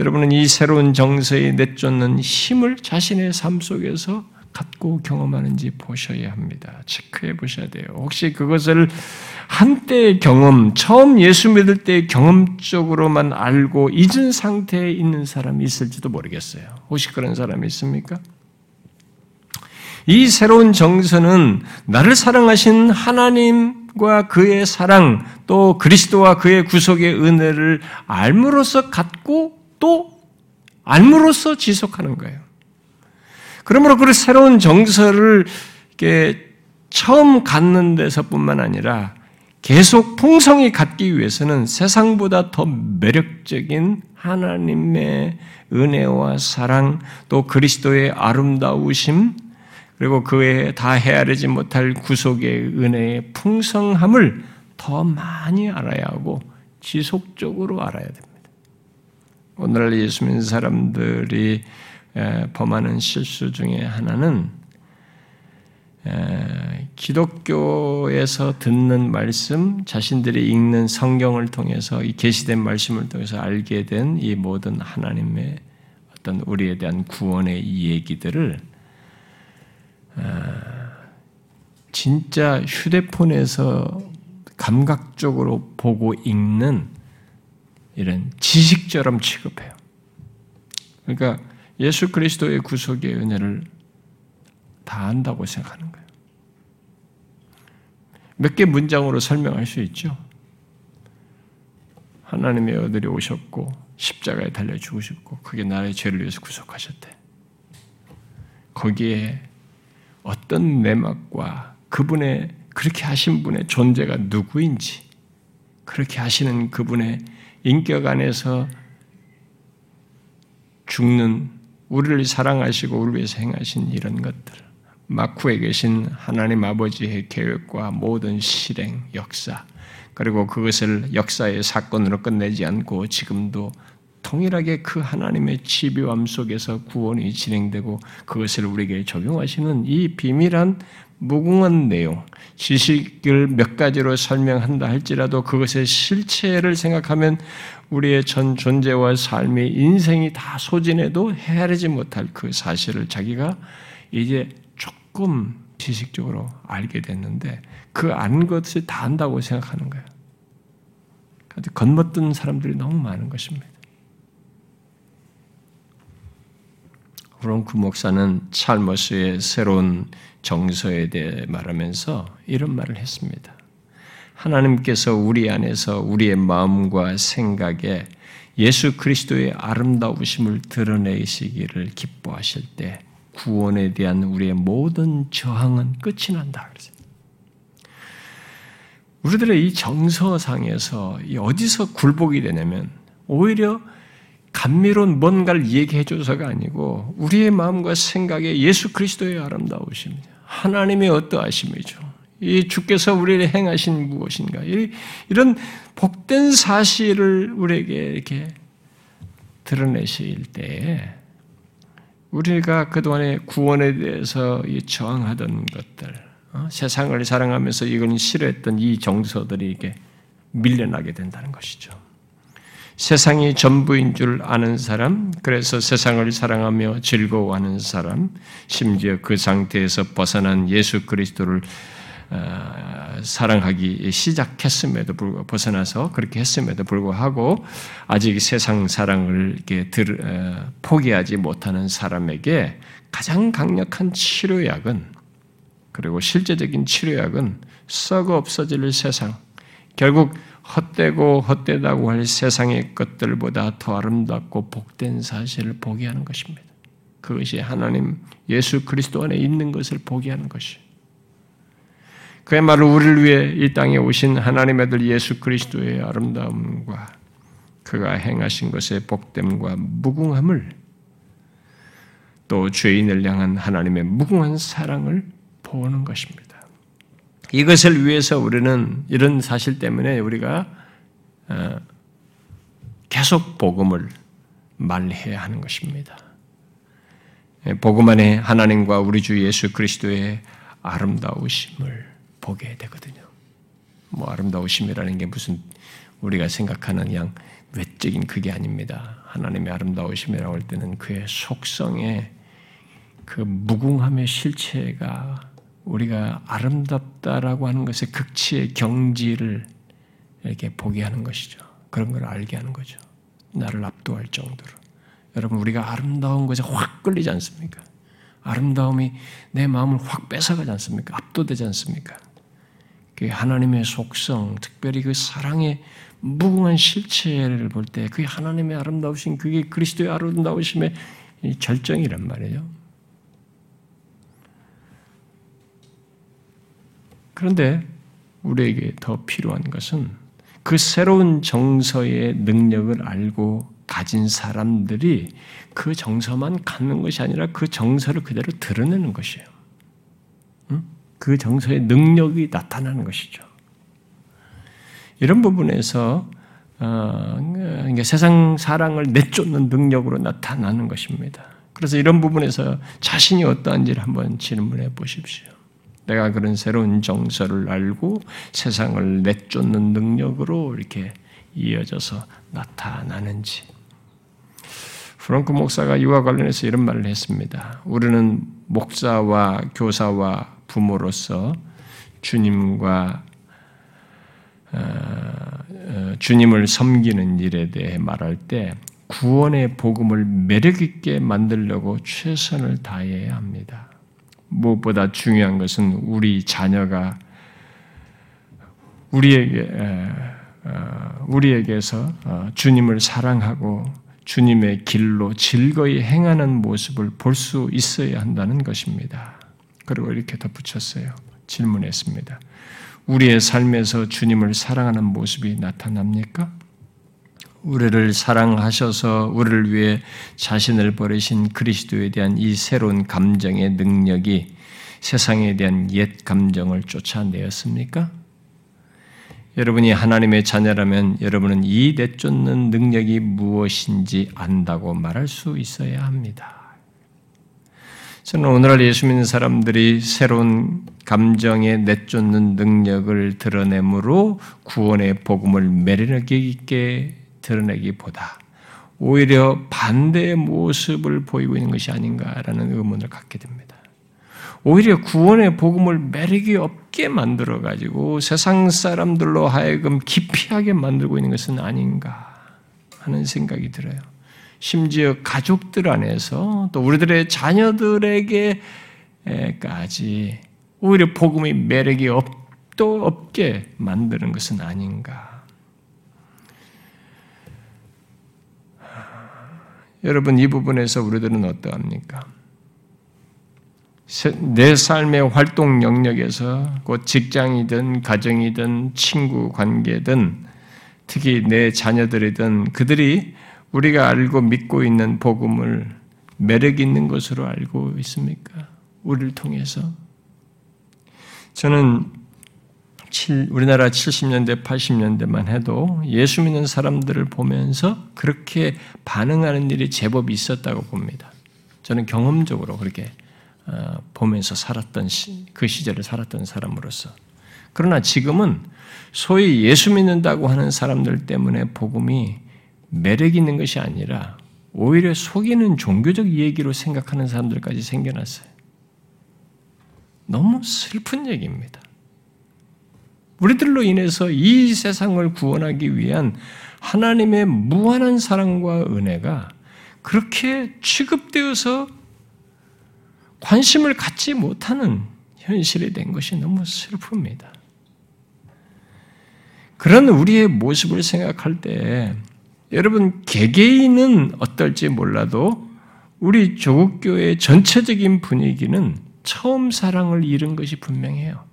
여러분은 이 새로운 정서에 내쫓는 힘을 자신의 삶 속에서 갖고 경험하는지 보셔야 합니다. 체크해 보셔야 돼요. 혹시 그것을 한때의 경험, 처음 예수 믿을 때의 경험적으로만 알고 잊은 상태에 있는 사람이 있을지도 모르겠어요. 혹시 그런 사람이 있습니까? 이 새로운 정서는 나를 사랑하신 하나님과 그의 사랑, 또 그리스도와 그의 구속의 은혜를 알므로써 갖고 또 알므로써 지속하는 거예요. 그러므로 그 새로운 정서를 이렇게 처음 갖는 데서뿐만 아니라 계속 풍성히 갖기 위해서는 세상보다 더 매력적인 하나님의 은혜와 사랑, 또 그리스도의 아름다우심, 그리고 그에 다 헤아리지 못할 구속의 은혜의 풍성함을 더 많이 알아야 하고 지속적으로 알아야 됩니다. 오늘날 예수 믿는 사람들이 범하는 실수 중에 하나는 기독교에서 듣는 말씀, 자신들이 읽는 성경을 통해서 이 계시된 말씀을 통해서 알게 된 이 모든 하나님의 어떤 우리에 대한 구원의 얘기들을 아, 진짜 휴대폰에서 감각적으로 보고 읽는 이런 지식처럼 취급해요. 그러니까 예수 그리스도의 구속의 은혜를 다 안다고 생각하는 거예요. 몇 개 문장으로 설명할 수 있죠. 하나님의 어들이 오셨고 십자가에 달려 죽으셨고 그게 나의 죄를 위해서 구속하셨대. 거기에 어떤 내막과 그분의 그렇게 하신 분의 존재가 누구인지 그렇게 하시는 그분의 인격 안에서 죽는 우리를 사랑하시고 우리를 위해서 행하신 이런 것들 마쿠에 계신 하나님 아버지의 계획과 모든 실행 역사 그리고 그것을 역사의 사건으로 끝내지 않고 지금도 통일하게 그 하나님의 지배함 속에서 구원이 진행되고 그것을 우리에게 적용하시는 이 비밀한 무궁한 내용, 지식을 몇 가지로 설명한다 할지라도 그것의 실체를 생각하면 우리의 전 존재와 삶의 인생이 다 소진해도 헤아리지 못할 그 사실을 자기가 이제 조금 지식적으로 알게 됐는데 그 안 것을 다 안다고 생각하는 거예요. 건너뜬 사람들이 너무 많은 것입니다. 브론크 목사는 찰머스의 새로운 정서에 대해 말하면서 이런 말을 했습니다. 하나님께서 우리 안에서 우리의 마음과 생각에 예수 그리스도의 아름다우심을 드러내시기를 기뻐하실 때 구원에 대한 우리의 모든 저항은 끝이 난다. 우리들의 이 정서상에서 어디서 굴복이 되냐면 오히려 감미로운 뭔가를 얘기해 줘서가 아니고 우리의 마음과 생각에 예수 그리스도의 아름다우십니다. 하나님의 어떠하심이죠. 이 주께서 우리를 행하신 무엇인가. 이런 복된 사실을 우리에게 이렇게 드러내실 때에 우리가 그동안에 구원에 대해서 저항하던 것들, 어? 세상을 사랑하면서 이걸 싫어했던 이 정서들이 이게 밀려나게 된다는 것이죠. 세상이 전부인 줄 아는 사람, 그래서 세상을 사랑하며 즐거워하는 사람, 심지어 그 상태에서 벗어난 예수 그리스도를 어, 사랑하기 시작했음에도 불구하고 벗어나서 그렇게 했음에도 불구하고 아직 세상 사랑을 이렇게 들, 어, 포기하지 못하는 사람에게 가장 강력한 치료약은 그리고 실제적인 치료약은 썩어 없어질 세상. 결국 헛되고 헛되다고 할 세상의 것들보다 더 아름답고 복된 사실을 보게 하는 것입니다. 그것이 하나님 예수 그리스도 안에 있는 것을 보게 하는 것이. 그야말로 우리를 위해 이 땅에 오신 하나님의 아들 예수 그리스도의 아름다움과 그가 행하신 것의 복됨과 무궁함을 또 죄인을 향한 하나님의 무궁한 사랑을 보는 것입니다. 이것을 위해서 우리는 이런 사실 때문에 우리가 어, 계속 복음을 말해야 하는 것입니다. 예, 복음 안에 하나님과 우리 주 예수 그리스도의 아름다우심을 보게 되거든요. 뭐 아름다우심이라는 게 무슨 우리가 생각하는 그냥 외적인 그게 아닙니다. 하나님의 아름다우심이라고 할 때는 그의 속성의 그 무궁함의 실체가 우리가 아름답다라고 하는 것의 극치의 경지를 이렇게 보게 하는 것이죠. 그런 걸 알게 하는 거죠. 나를 압도할 정도로. 여러분, 우리가 아름다운 것에 확 끌리지 않습니까? 아름다움이 내 마음을 확 뺏어가지 않습니까? 압도되지 않습니까? 그 하나님의 속성, 특별히 그 사랑의 무궁한 실체를 볼 때, 그 하나님의 아름다우신, 그게 그리스도의 아름다우심의 절정이란 말이에요. 그런데 우리에게 더 필요한 것은 그 새로운 정서의 능력을 알고 가진 사람들이 그 정서만 갖는 것이 아니라 그 정서를 그대로 드러내는 것이에요. 그 정서의 능력이 나타나는 것이죠. 이런 부분에서 어, 그러니까 세상 사랑을 내쫓는 능력으로 나타나는 것입니다. 그래서 이런 부분에서 자신이 어떠한지를 한번 질문해 보십시오. 내가 그런 새로운 정서를 알고 세상을 내쫓는 능력으로 이렇게 이어져서 나타나는지. 프랑크 목사가 이와 관련해서 이런 말을 했습니다. 우리는 목사와 교사와 부모로서 주님과 어, 어, 주님을 섬기는 일에 대해 말할 때 구원의 복음을 매력 있게 만들려고 최선을 다해야 합니다. 무엇보다 중요한 것은 우리 자녀가 우리에게 어, 우리에게서 어, 주님을 사랑하고 주님의 길로 즐거이 행하는 모습을 볼 수 있어야 한다는 것입니다. 그리고 이렇게 덧붙였어요. 질문했습니다. 우리의 삶에서 주님을 사랑하는 모습이 나타납니까? 우리를 사랑하셔서 우리를 위해 자신을 버리신 그리스도에 대한 이 새로운 감정의 능력이 세상에 대한 옛 감정을 쫓아내었습니까? 여러분이 하나님의 자녀라면 여러분은 이 내쫓는 능력이 무엇인지 안다고 말할 수 있어야 합니다. 저는 오늘날 예수 믿는 사람들이 새로운 감정에 내쫓는 능력을 드러내므로 구원의 복음을 매력 있게 드러내기보다 오히려 반대의 모습을 보이고 있는 것이 아닌가라는 의문을 갖게 됩니다. 오히려 구원의 복음을 매력이 없게 만들어 가지고 세상 사람들로 하여금 기피하게 만들고 있는 것은 아닌가 하는 생각이 들어요. 심지어 가족들 안에서 또 우리들의 자녀들에게까지 오히려 복음의 매력이 없도 없게 만드는 것은 아닌가. 여러분 이 부분에서 우리들은 어떠합니까? 내 삶의 활동 영역에서 곧 직장이든 가정이든 친구 관계든 특히 내 자녀들이든 그들이 우리가 알고 믿고 있는 복음을 매력 있는 것으로 알고 있습니까? 우리를 통해서. 저는 우리나라 70년대, 80년대만 해도 예수 믿는 사람들을 보면서 그렇게 반응하는 일이 제법 있었다고 봅니다. 저는 경험적으로 그렇게 어, 보면서 살았던 그 시절을 살았던 사람으로서. 그러나 지금은 소위 예수 믿는다고 하는 사람들 때문에 복음이 매력 있는 것이 아니라 오히려 속이는 종교적 얘기로 생각하는 사람들까지 생겨났어요. 너무 슬픈 얘기입니다. 우리들로 인해서 이 세상을 구원하기 위한 하나님의 무한한 사랑과 은혜가 그렇게 취급되어서 관심을 갖지 못하는 현실이 된 것이 너무 슬픕니다. 그런 우리의 모습을 생각할 때 여러분 개개인은 어떨지 몰라도 우리 조국교회 전체적인 분위기는 처음 사랑을 잃은 것이 분명해요.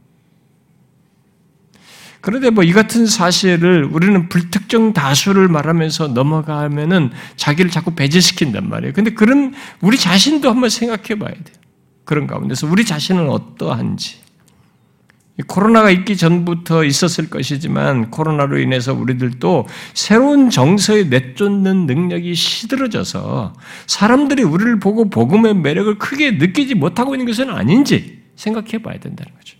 그런데 뭐 이 같은 사실을 우리는 불특정 다수를 말하면서 넘어가면은 자기를 자꾸 배제시킨단 말이에요. 근데 그런 우리 자신도 한번 생각해 봐야 돼요. 그런 가운데서 우리 자신은 어떠한지. 코로나가 있기 전부터 있었을 것이지만 코로나로 인해서 우리들도 새로운 정서에 내쫓는 능력이 시들어져서 사람들이 우리를 보고 복음의 매력을 크게 느끼지 못하고 있는 것은 아닌지 생각해 봐야 된다는 거죠.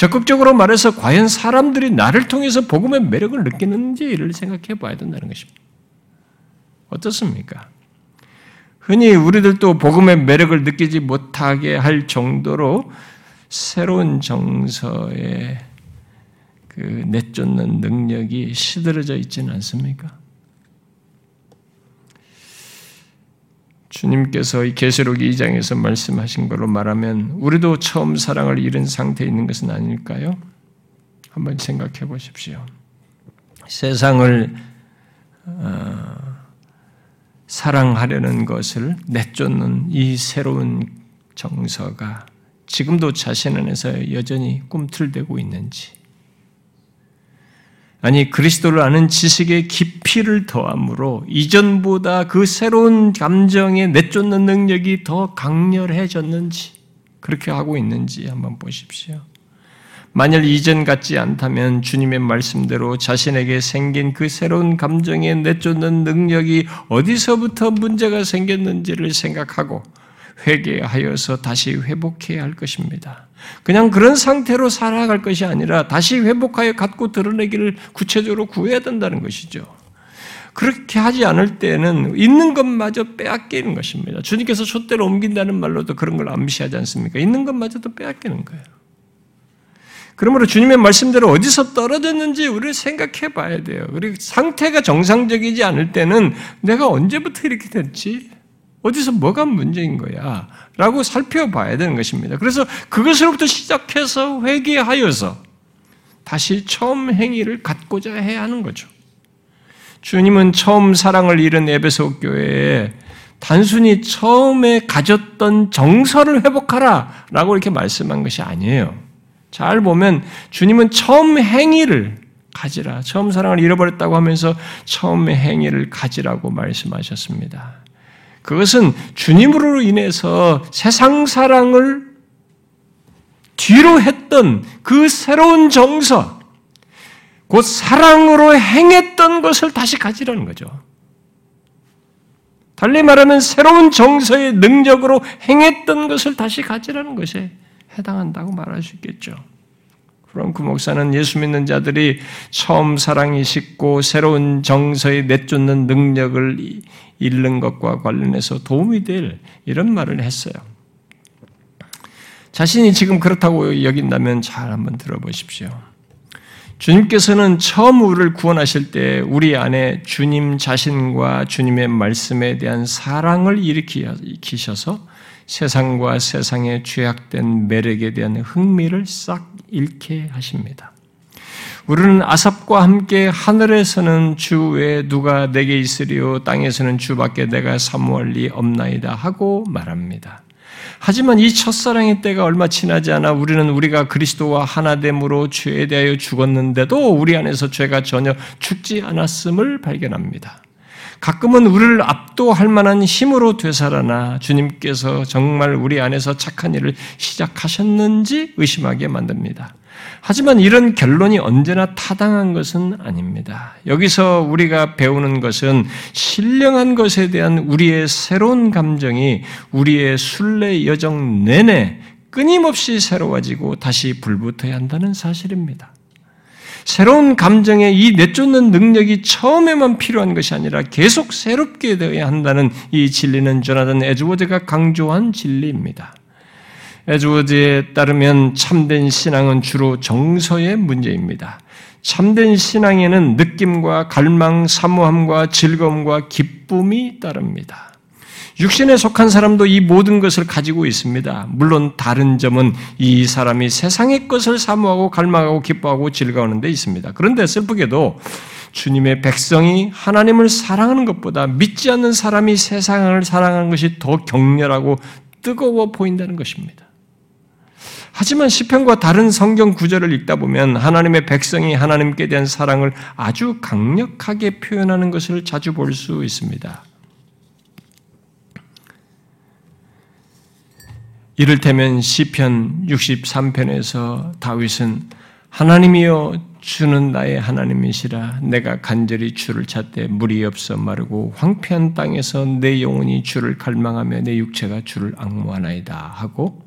적극적으로 말해서 과연 사람들이 나를 통해서 복음의 매력을 느끼는지를 생각해 봐야 된다는 것입니다. 어떻습니까? 흔히 우리들도 복음의 매력을 느끼지 못하게 할 정도로 새로운 정서에 그 내쫓는 능력이 시들어져 있지는 않습니까? 주님께서 이 계시록 2장에서 말씀하신 걸로 말하면 우리도 처음 사랑을 잃은 상태에 있는 것은 아닐까요? 한번 생각해 보십시오. 세상을 어, 사랑하려는 것을 내쫓는 이 새로운 정서가 지금도 자신 안에서 여전히 꿈틀대고 있는지, 아니 그리스도를 아는 지식의 깊이를 더함으로 이전보다 그 새로운 감정에 내쫓는 능력이 더 강렬해졌는지 그렇게 하고 있는지 한번 보십시오. 만일 이전 같지 않다면 주님의 말씀대로 자신에게 생긴 그 새로운 감정에 내쫓는 능력이 어디서부터 문제가 생겼는지를 생각하고 회개하여서 다시 회복해야 할 것입니다. 그냥 그런 상태로 살아갈 것이 아니라 다시 회복하여 갖고 드러내기를 구체적으로 구해야 된다는 것이죠. 그렇게 하지 않을 때는 있는 것마저 빼앗기는 것입니다. 주님께서 촛대로 옮긴다는 말로도 그런 걸 암시하지 않습니까? 있는 것마저도 빼앗기는 거예요. 그러므로 주님의 말씀대로 어디서 떨어졌는지 우리를 생각해 봐야 돼요. 그리고 상태가 정상적이지 않을 때는 내가 언제부터 이렇게 됐지? 어디서 뭐가 문제인 거야? 라고 살펴봐야 되는 것입니다. 그래서 그것으로부터 시작해서 회개하여서 다시 처음 행위를 갖고자 해야 하는 거죠. 주님은 처음 사랑을 잃은 에베소 교회에 단순히 처음에 가졌던 정서를 회복하라 라고 이렇게 말씀한 것이 아니에요. 잘 보면 주님은 처음 행위를 가지라. 처음 사랑을 잃어버렸다고 하면서 처음 행위를 가지라고 말씀하셨습니다. 그것은 주님으로 인해서 세상 사랑을 뒤로 했던 그 새로운 정서, 곧 사랑으로 행했던 것을 다시 가지라는 거죠. 달리 말하면 새로운 정서의 능력으로 행했던 것을 다시 가지라는 것에 해당한다고 말할 수 있겠죠. 프랑크 목사는 예수 믿는 자들이 처음 사랑이 식고 새로운 정서에 내쫓는 능력을 잃는 것과 관련해서 도움이 될 이런 말을 했어요. 자신이 지금 그렇다고 여긴다면 잘 한번 들어보십시오. 주님께서는 처음 우리를 구원하실 때 우리 안에 주님 자신과 주님의 말씀에 대한 사랑을 일으키셔서 세상과 세상의 죄악된 매력에 대한 흥미를 싹 잃게 하십니다. 우리는 아삽과 함께 하늘에서는 주 외에 누가 내게 있으리요 땅에서는 주밖에 내가 사모할 리 없나이다 하고 말합니다. 하지만 이 첫사랑의 때가 얼마 지나지 않아 우리는 우리가 그리스도와 하나됨으로 죄에 대하여 죽었는데도 우리 안에서 죄가 전혀 죽지 않았음을 발견합니다. 가끔은 우리를 압도할 만한 힘으로 되살아나 주님께서 정말 우리 안에서 착한 일을 시작하셨는지 의심하게 만듭니다. 하지만 이런 결론이 언제나 타당한 것은 아닙니다. 여기서 우리가 배우는 것은 신령한 것에 대한 우리의 새로운 감정이 우리의 순례 여정 내내 끊임없이 새로워지고 다시 불붙어야 한다는 사실입니다. 새로운 감정에 이 내쫓는 능력이 처음에만 필요한 것이 아니라 계속 새롭게 되어야 한다는 이 진리는 조나단 에즈워드가 강조한 진리입니다. 에즈워드에 따르면 참된 신앙은 주로 정서의 문제입니다. 참된 신앙에는 느낌과 갈망, 사모함과 즐거움과 기쁨이 따릅니다. 육신에 속한 사람도 이 모든 것을 가지고 있습니다. 물론 다른 점은 이 사람이 세상의 것을 사모하고 갈망하고 기뻐하고 즐거워하는 데 있습니다. 그런데 슬프게도 주님의 백성이 하나님을 사랑하는 것보다 믿지 않는 사람이 세상을 사랑하는 것이 더 격렬하고 뜨거워 보인다는 것입니다. 하지만 시편과 다른 성경 구절을 읽다 보면 하나님의 백성이 하나님께 대한 사랑을 아주 강력하게 표현하는 것을 자주 볼 수 있습니다. 이를테면 시편 63편에서 다윗은 하나님이여 주는 나의 하나님이시라. 내가 간절히 주를 찾되 물이 없어 마르고 황폐한 땅에서 내 영혼이 주를 갈망하며 내 육체가 주를 악무하나이다 하고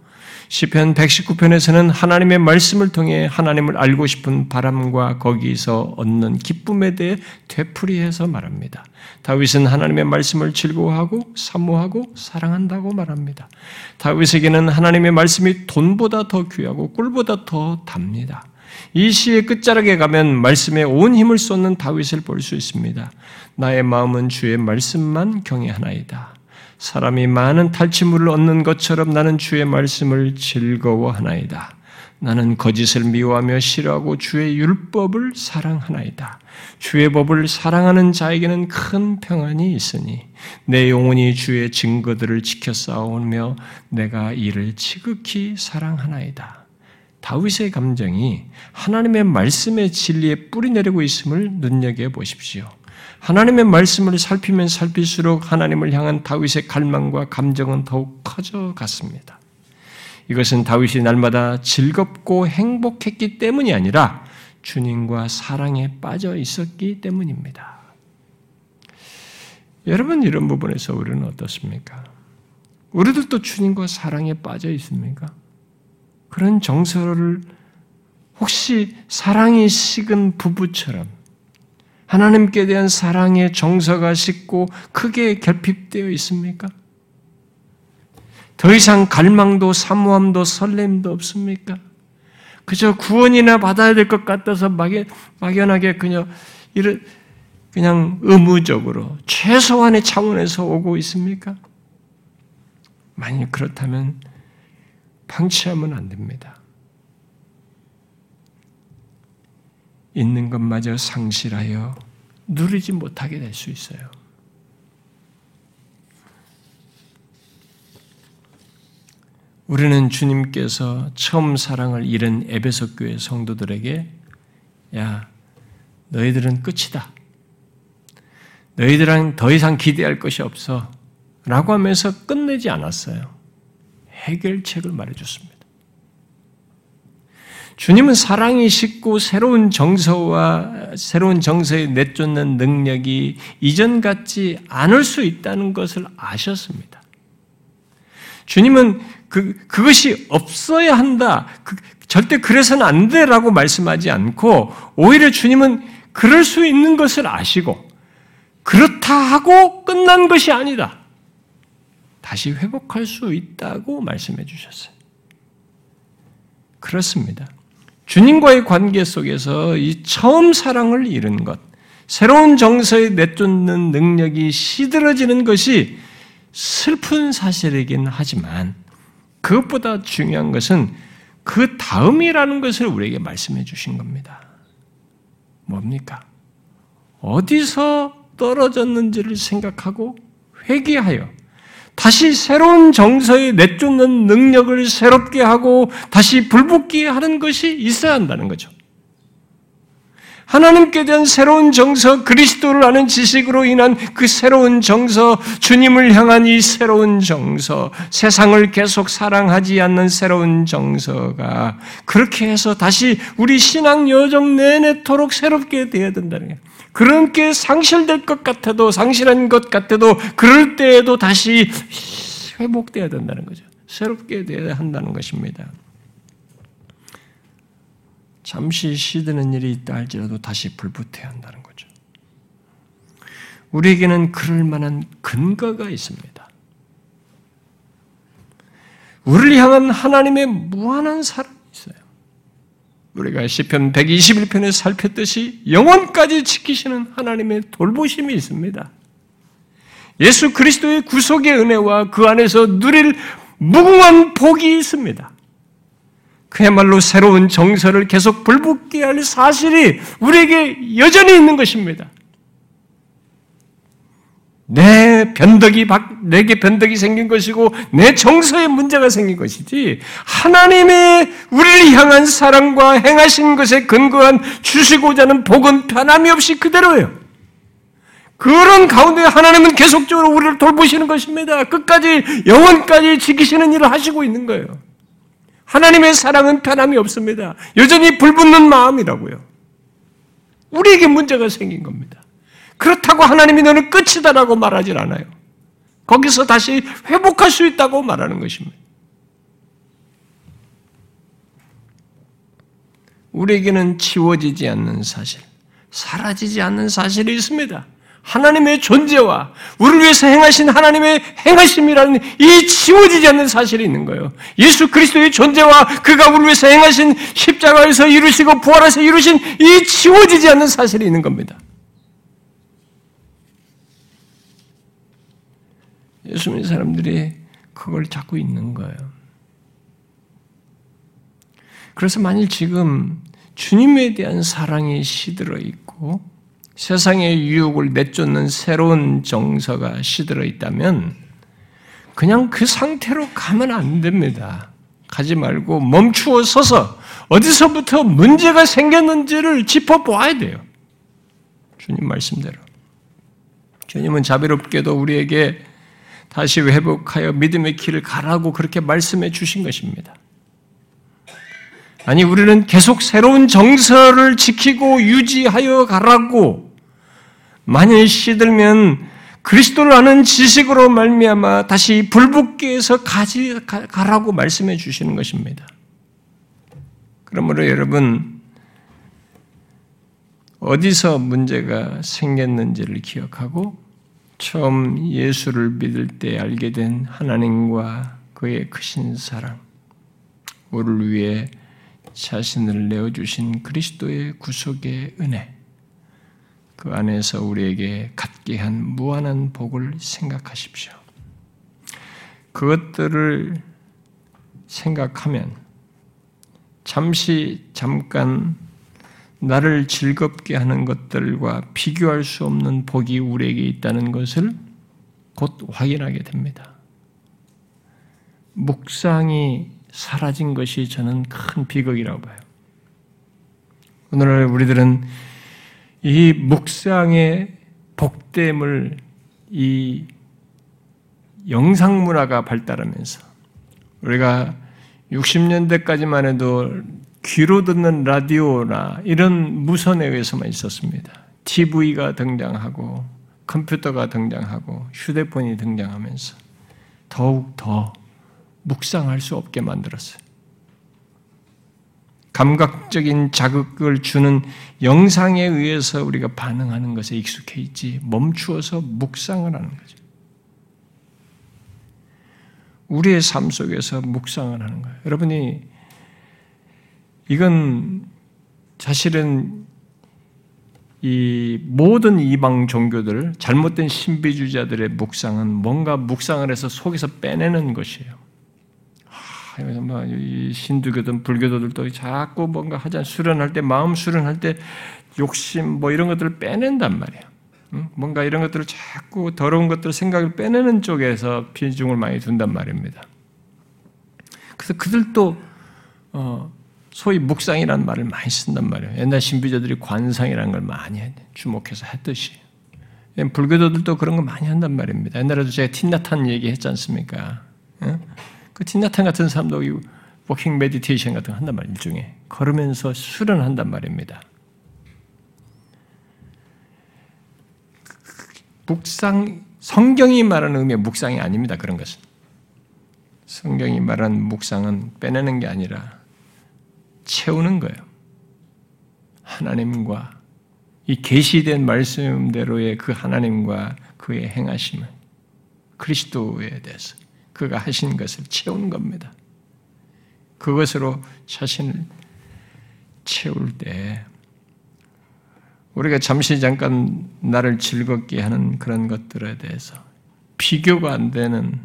시편 119편에서는 하나님의 말씀을 통해 하나님을 알고 싶은 바람과 거기서 얻는 기쁨에 대해 되풀이해서 말합니다. 다윗은 하나님의 말씀을 즐거워하고 사모하고 사랑한다고 말합니다. 다윗에게는 하나님의 말씀이 돈보다 더 귀하고 꿀보다 더 답니다. 이 시의 끝자락에 가면 말씀에 온 힘을 쏟는 다윗을 볼 수 있습니다. 나의 마음은 주의 말씀만 경외하나이다. 사람이 많은 탈취물을 얻는 것처럼 나는 주의 말씀을 즐거워하나이다. 나는 거짓을 미워하며 싫어하고 주의 율법을 사랑하나이다. 주의 법을 사랑하는 자에게는 큰 평안이 있으니 내 영혼이 주의 증거들을 지켜 싸우며 내가 이를 지극히 사랑하나이다. 다윗의 감정이 하나님의 말씀의 진리에 뿌리 내리고 있음을 눈여겨 보십시오. 하나님의 말씀을 살피면 살필수록 하나님을 향한 다윗의 갈망과 감정은 더욱 커져 갔습니다. 이것은 다윗이 날마다 즐겁고 행복했기 때문이 아니라 주님과 사랑에 빠져 있었기 때문입니다. 여러분 이런 부분에서 우리는 어떻습니까? 우리들도 주님과 사랑에 빠져 있습니까? 그런 정서를 혹시 사랑이 식은 부부처럼 하나님께 대한 사랑의 정서가 식고 크게 결핍되어 있습니까? 더 이상 갈망도 사모함도 설렘도 없습니까? 그저 구원이나 받아야 될 것 같아서 막연, 막연하게 그냥 이런 그냥 의무적으로 최소한의 차원에서 오고 있습니까? 만약 그렇다면 방치하면 안 됩니다. 있는 것마저 상실하여 누리지 못하게 될 수 있어요. 우리는 주님께서 처음 사랑을 잃은 에베소 교회 성도들에게 야 너희들은 끝이다. 너희들은 더 이상 기대할 것이 없어. 라고 하면서 끝내지 않았어요. 해결책을 말해줬습니다. 주님은 사랑이 식고 새로운 정서와 새로운 정서에 내쫓는 능력이 이전 같지 않을 수 있다는 것을 아셨습니다. 주님은 그, 그것이 없어야 한다. 그, 절대 그래서는 안 돼라고 말씀하지 않고 오히려 주님은 그럴 수 있는 것을 아시고 그렇다 하고 끝난 것이 아니다. 다시 회복할 수 있다고 말씀해 주셨어요. 그렇습니다. 주님과의 관계 속에서 이 처음 사랑을 잃은 것, 새로운 정서에 내쫓는 능력이 시들어지는 것이 슬픈 사실이긴 하지만 그것보다 중요한 것은 그 다음이라는 것을 우리에게 말씀해 주신 겁니다. 뭡니까? 어디서 떨어졌는지를 생각하고 회개하여 다시 새로운 정서에 내쫓는 능력을 새롭게 하고 다시 불붙게 하는 것이 있어야 한다는 거죠. 하나님께 대한 새로운 정서, 그리스도를 아는 지식으로 인한 그 새로운 정서, 주님을 향한 이 새로운 정서, 세상을 계속 사랑하지 않는 새로운 정서가 그렇게 해서 다시 우리 신앙 여정 내내토록 새롭게 되어야 된다는 거예요. 그렇게 상실될 것 같아도, 상실한 것 같아도, 그럴 때에도 다시 회복되어야 된다는 거죠. 새롭게 되어야 한다는 것입니다. 잠시 시드는 일이 있다 할지라도 다시 불붙어야 한다는 거죠. 우리에게는 그럴 만한 근거가 있습니다. 우리를 향한 하나님의 무한한 있어요. 우리가 시편 121편에 살폈듯이 영원까지 지키시는 하나님의 돌보심이 있습니다. 예수 그리스도의 구속의 은혜와 그 안에서 누릴 무궁한 복이 있습니다. 그야말로 새로운 정서를 계속 불붙게 할 사실이 우리에게 여전히 있는 것입니다. 내 변덕이 내게 변덕이 생긴 것이고 내 정서에 문제가 생긴 것이지 하나님의 우리를 향한 사랑과 행하신 것에 근거한 주시고자 하는 복은 변함이 없이 그대로예요. 그런 가운데 하나님은 계속적으로 우리를 돌보시는 것입니다. 끝까지 영원까지 지키시는 일을 하시고 있는 거예요. 하나님의 사랑은 변함이 없습니다. 여전히 불붙는 마음이라고요. 우리에게 문제가 생긴 겁니다. 그렇다고 하나님이 너는 끝이다라고 말하지 않아요. 거기서 다시 회복할 수 있다고 말하는 것입니다. 우리에게는 치워지지 않는 사실, 사라지지 않는 사실이 있습니다. 하나님의 존재와 우리를 위해서 행하신 하나님의 행하심이라는 이 지워지지 않는 사실이 있는 거예요. 예수 그리스도의 존재와 그가 우리를 위해서 행하신 십자가에서 이루시고 부활해서 이루신 이 지워지지 않는 사실이 있는 겁니다. 수 믿는 사람들이 그걸 잡고 있는 거예요. 그래서 만일 지금 주님에 대한 사랑이 시들어 있고 세상의 유혹을 내쫓는 새로운 정서가 시들어 있다면 그냥 그 상태로 가면 안 됩니다. 가지 말고 멈추어 서서 어디서부터 문제가 생겼는지를 짚어보아야 돼요. 주님 말씀대로. 주님은 자비롭게도 우리에게 다시 회복하여 믿음의 길을 가라고 그렇게 말씀해 주신 것입니다. 아니, 우리는 계속 새로운 정서를 지키고 유지하여 가라고 만일 시들면 그리스도를 아는 지식으로 말미암아 다시 불붙게 해서 가지 가라고 말씀해 주시는 것입니다. 그러므로 여러분 어디서 문제가 생겼는지를 기억하고 처음 예수를 믿을 때 알게 된 하나님과 그의 크신 사랑, 우리를 위해 자신을 내어주신 그리스도의 구속의 은혜, 그 안에서 우리에게 갖게 한 무한한 복을 생각하십시오. 그것들을 생각하면 잠시 잠깐 나를 즐겁게 하는 것들과 비교할 수 없는 복이 우리에게 있다는 것을 곧 확인하게 됩니다. 묵상이 사라진 것이 저는 큰 비극이라고 봐요. 오늘 우리들은 이 묵상의 복됨을 이 영상 문화가 발달하면서 우리가 60년대까지만 해도 귀로 듣는 라디오나 이런 무선에 의해서만 있었습니다. TV가 등장하고 컴퓨터가 등장하고 휴대폰이 등장하면서 더욱 더 묵상할 수 없게 만들었어요. 감각적인 자극을 주는 영상에 의해서 우리가 반응하는 것에 익숙해 있지 멈추어서 묵상을 하는 거죠. 우리의 삶 속에서 묵상을 하는 거예요. 여러분이 이건 사실은 이 모든 이방 종교들, 잘못된 신비주의자들의 묵상은 뭔가 묵상을 해서 속에서 빼내는 것이에요. 뭐 신두교든 불교도들도 자꾸 뭔가 하자 수련할 때 마음 수련할 때 욕심 뭐 이런 것들을 빼낸단 말이에요. 뭔가 이런 것들을 자꾸 더러운 것들 생각을 빼내는 쪽에서 비중을 많이 둔단 말입니다. 그래서 그들도 어, 소위 묵상이라는 말을 많이 쓴단 말이에요. 옛날 신비자들이 관상이라는 걸 많이 주목해서 했듯이. 불교도들도 그런 거 많이 한단 말입니다. 옛날에도 제가 틴나탄 얘기 했지 않습니까? 그 틱낫한 같은 사람도 walking meditation 같은 거 한단 말이에요. 일종의. 걸으면서 수련한단 말입니다. 묵상, 성경이 말하는 의미의 묵상이 아닙니다. 그런 것은. 성경이 말하는 묵상은 빼내는 게 아니라 채우는 거예요. 하나님과 이 계시된 말씀대로의 그 하나님과 그의 행하심을 그리스도에 대해서 그가 하신 것을 채우는 겁니다. 그것으로 자신을 채울 때 우리가 잠시 잠깐 나를 즐겁게 하는 그런 것들에 대해서 비교가 안 되는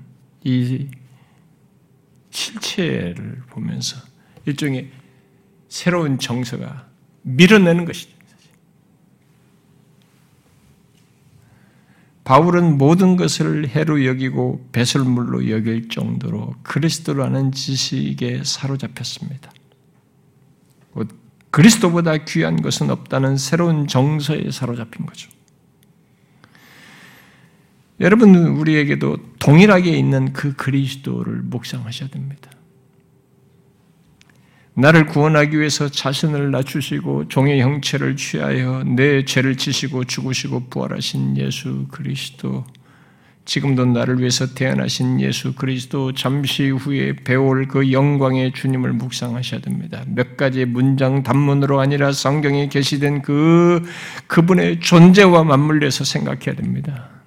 이 실체를 보면서 일종의 새로운 정서가 밀어내는 것이죠. 바울은 모든 것을 해로 여기고 배설물로 여길 정도로 그리스도라는 지식에 사로잡혔습니다. 그리스도보다 귀한 것은 없다는 새로운 정서에 사로잡힌 거죠. 여러분, 우리에게도 동일하게 있는 그 그리스도를 묵상하셔야 됩니다. 나를 구원하기 위해서 자신을 낮추시고 종의 형체를 취하여 내 죄를 지시고 죽으시고 부활하신 예수 그리스도 지금도 나를 위해서 태어나신 예수 그리스도 잠시 후에 배울 그 영광의 주님을 묵상하셔야 됩니다. 몇 가지 문장 단문으로 아니라 성경에 계시된 그 그분의 존재와 맞물려서 생각해야 됩니다.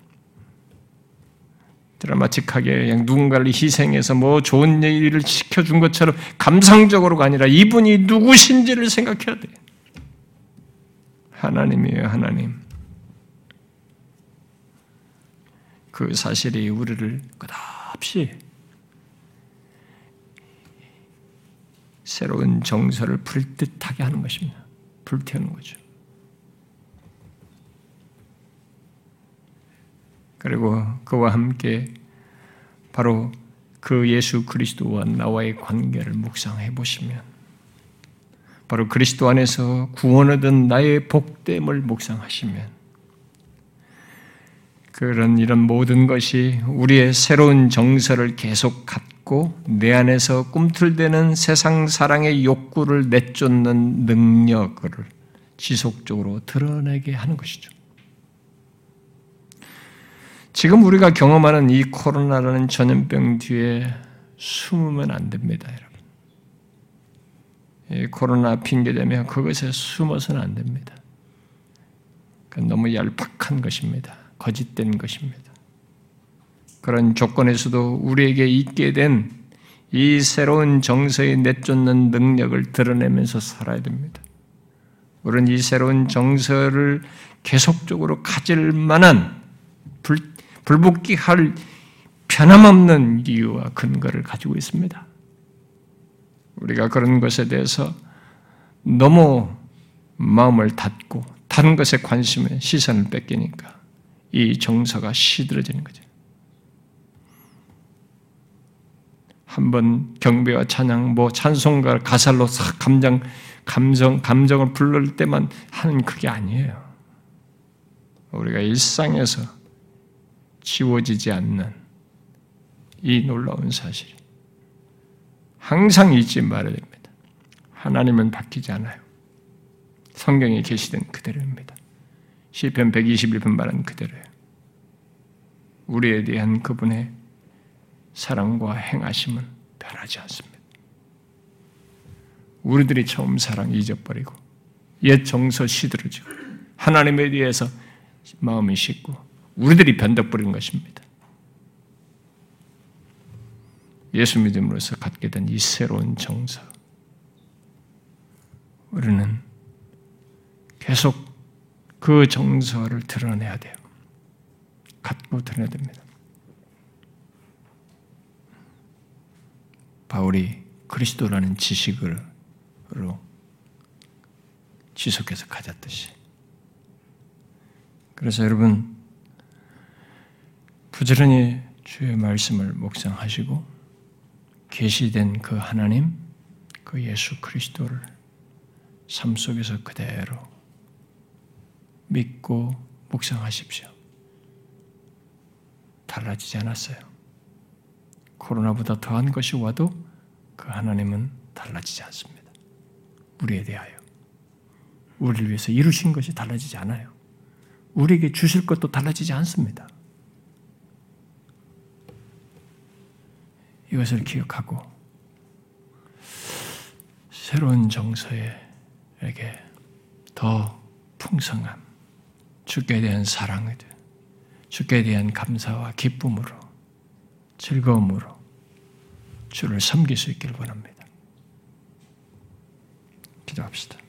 드라마틱하게 그냥 누군가를 희생해서 뭐 좋은 일을 시켜준 것처럼 감상적으로가 아니라 이분이 누구신지를 생각해야 돼. 하나님이에요, 하나님. 그 사실이 우리를 끝없이 새로운 정서를 불뜻하게 하는 것입니다. 불태우는 거죠. 그리고 그와 함께 바로 그 예수 그리스도와 나와의 관계를 묵상해 보시면 바로 그리스도 안에서 구원 얻은 나의 복됨을 묵상하시면 그런 이런 모든 것이 우리의 새로운 정서를 계속 갖고 내 안에서 꿈틀대는 세상 사랑의 욕구를 내쫓는 능력을 지속적으로 드러내게 하는 것이죠. 지금 우리가 경험하는 이 코로나라는 전염병 뒤에 숨으면 안 됩니다, 여러분. 이 코로나 핑계대며 그것에 숨어서는 안 됩니다. 너무 얄팍한 것입니다. 거짓된 것입니다. 그런 조건에서도 우리에게 있게 된 이 새로운 정서에 내쫓는 능력을 드러내면서 살아야 됩니다. 우리는 이 새로운 정서를 계속적으로 가질 만한 불, 불복귀할 변함없는 이유와 근거를 가지고 있습니다. 우리가 그런 것에 대해서 너무 마음을 닫고 다른 것에 관심에 시선을 뺏기니까 이 정서가 시들어지는 거죠. 한번 경배와 찬양, 뭐 찬송가 가살로 싹 감정, 감정, 감정을 불러 때만 하는 그게 아니에요. 우리가 일상에서 지워지지 않는 이 놀라운 사실. 항상 잊지 말아야 됩니다. 하나님은 바뀌지 않아요. 성경에 계시된 그대로입니다. 시편 121편 말은 그대로예요. 우리에 대한 그분의 사랑과 행하심은 변하지 않습니다. 우리들이 처음 사랑 잊어버리고 옛 정서 시들어지고 하나님에 대해서 마음이 씻고 우리들이 변덕부린 것입니다. 예수 믿음으로서 갖게 된 이 새로운 정서. 우리는 계속 그 정서를 드러내야 돼요. 갖고 드러내야 됩니다. 바울이 그리스도라는 지식으로 지속해서 가졌듯이. 그래서 여러분, 부지런히 주의 말씀을 묵상하시고, 계시된 그 하나님, 그 예수 그리스도를 삶 속에서 그대로 믿고 묵상하십시오. 달라지지 않았어요. 코로나보다 더한 것이 와도 그 하나님은 달라지지 않습니다. 우리에 대하여. 우리를 위해서 이루신 것이 달라지지 않아요. 우리에게 주실 것도 달라지지 않습니다. 이것을 기억하고 새로운 정서에게 더 풍성함, 주께 대한 사랑을, 주께 대한 감사와 기쁨으로, 즐거움으로 주를 섬길 수 있기를 원합니다. 기도합시다.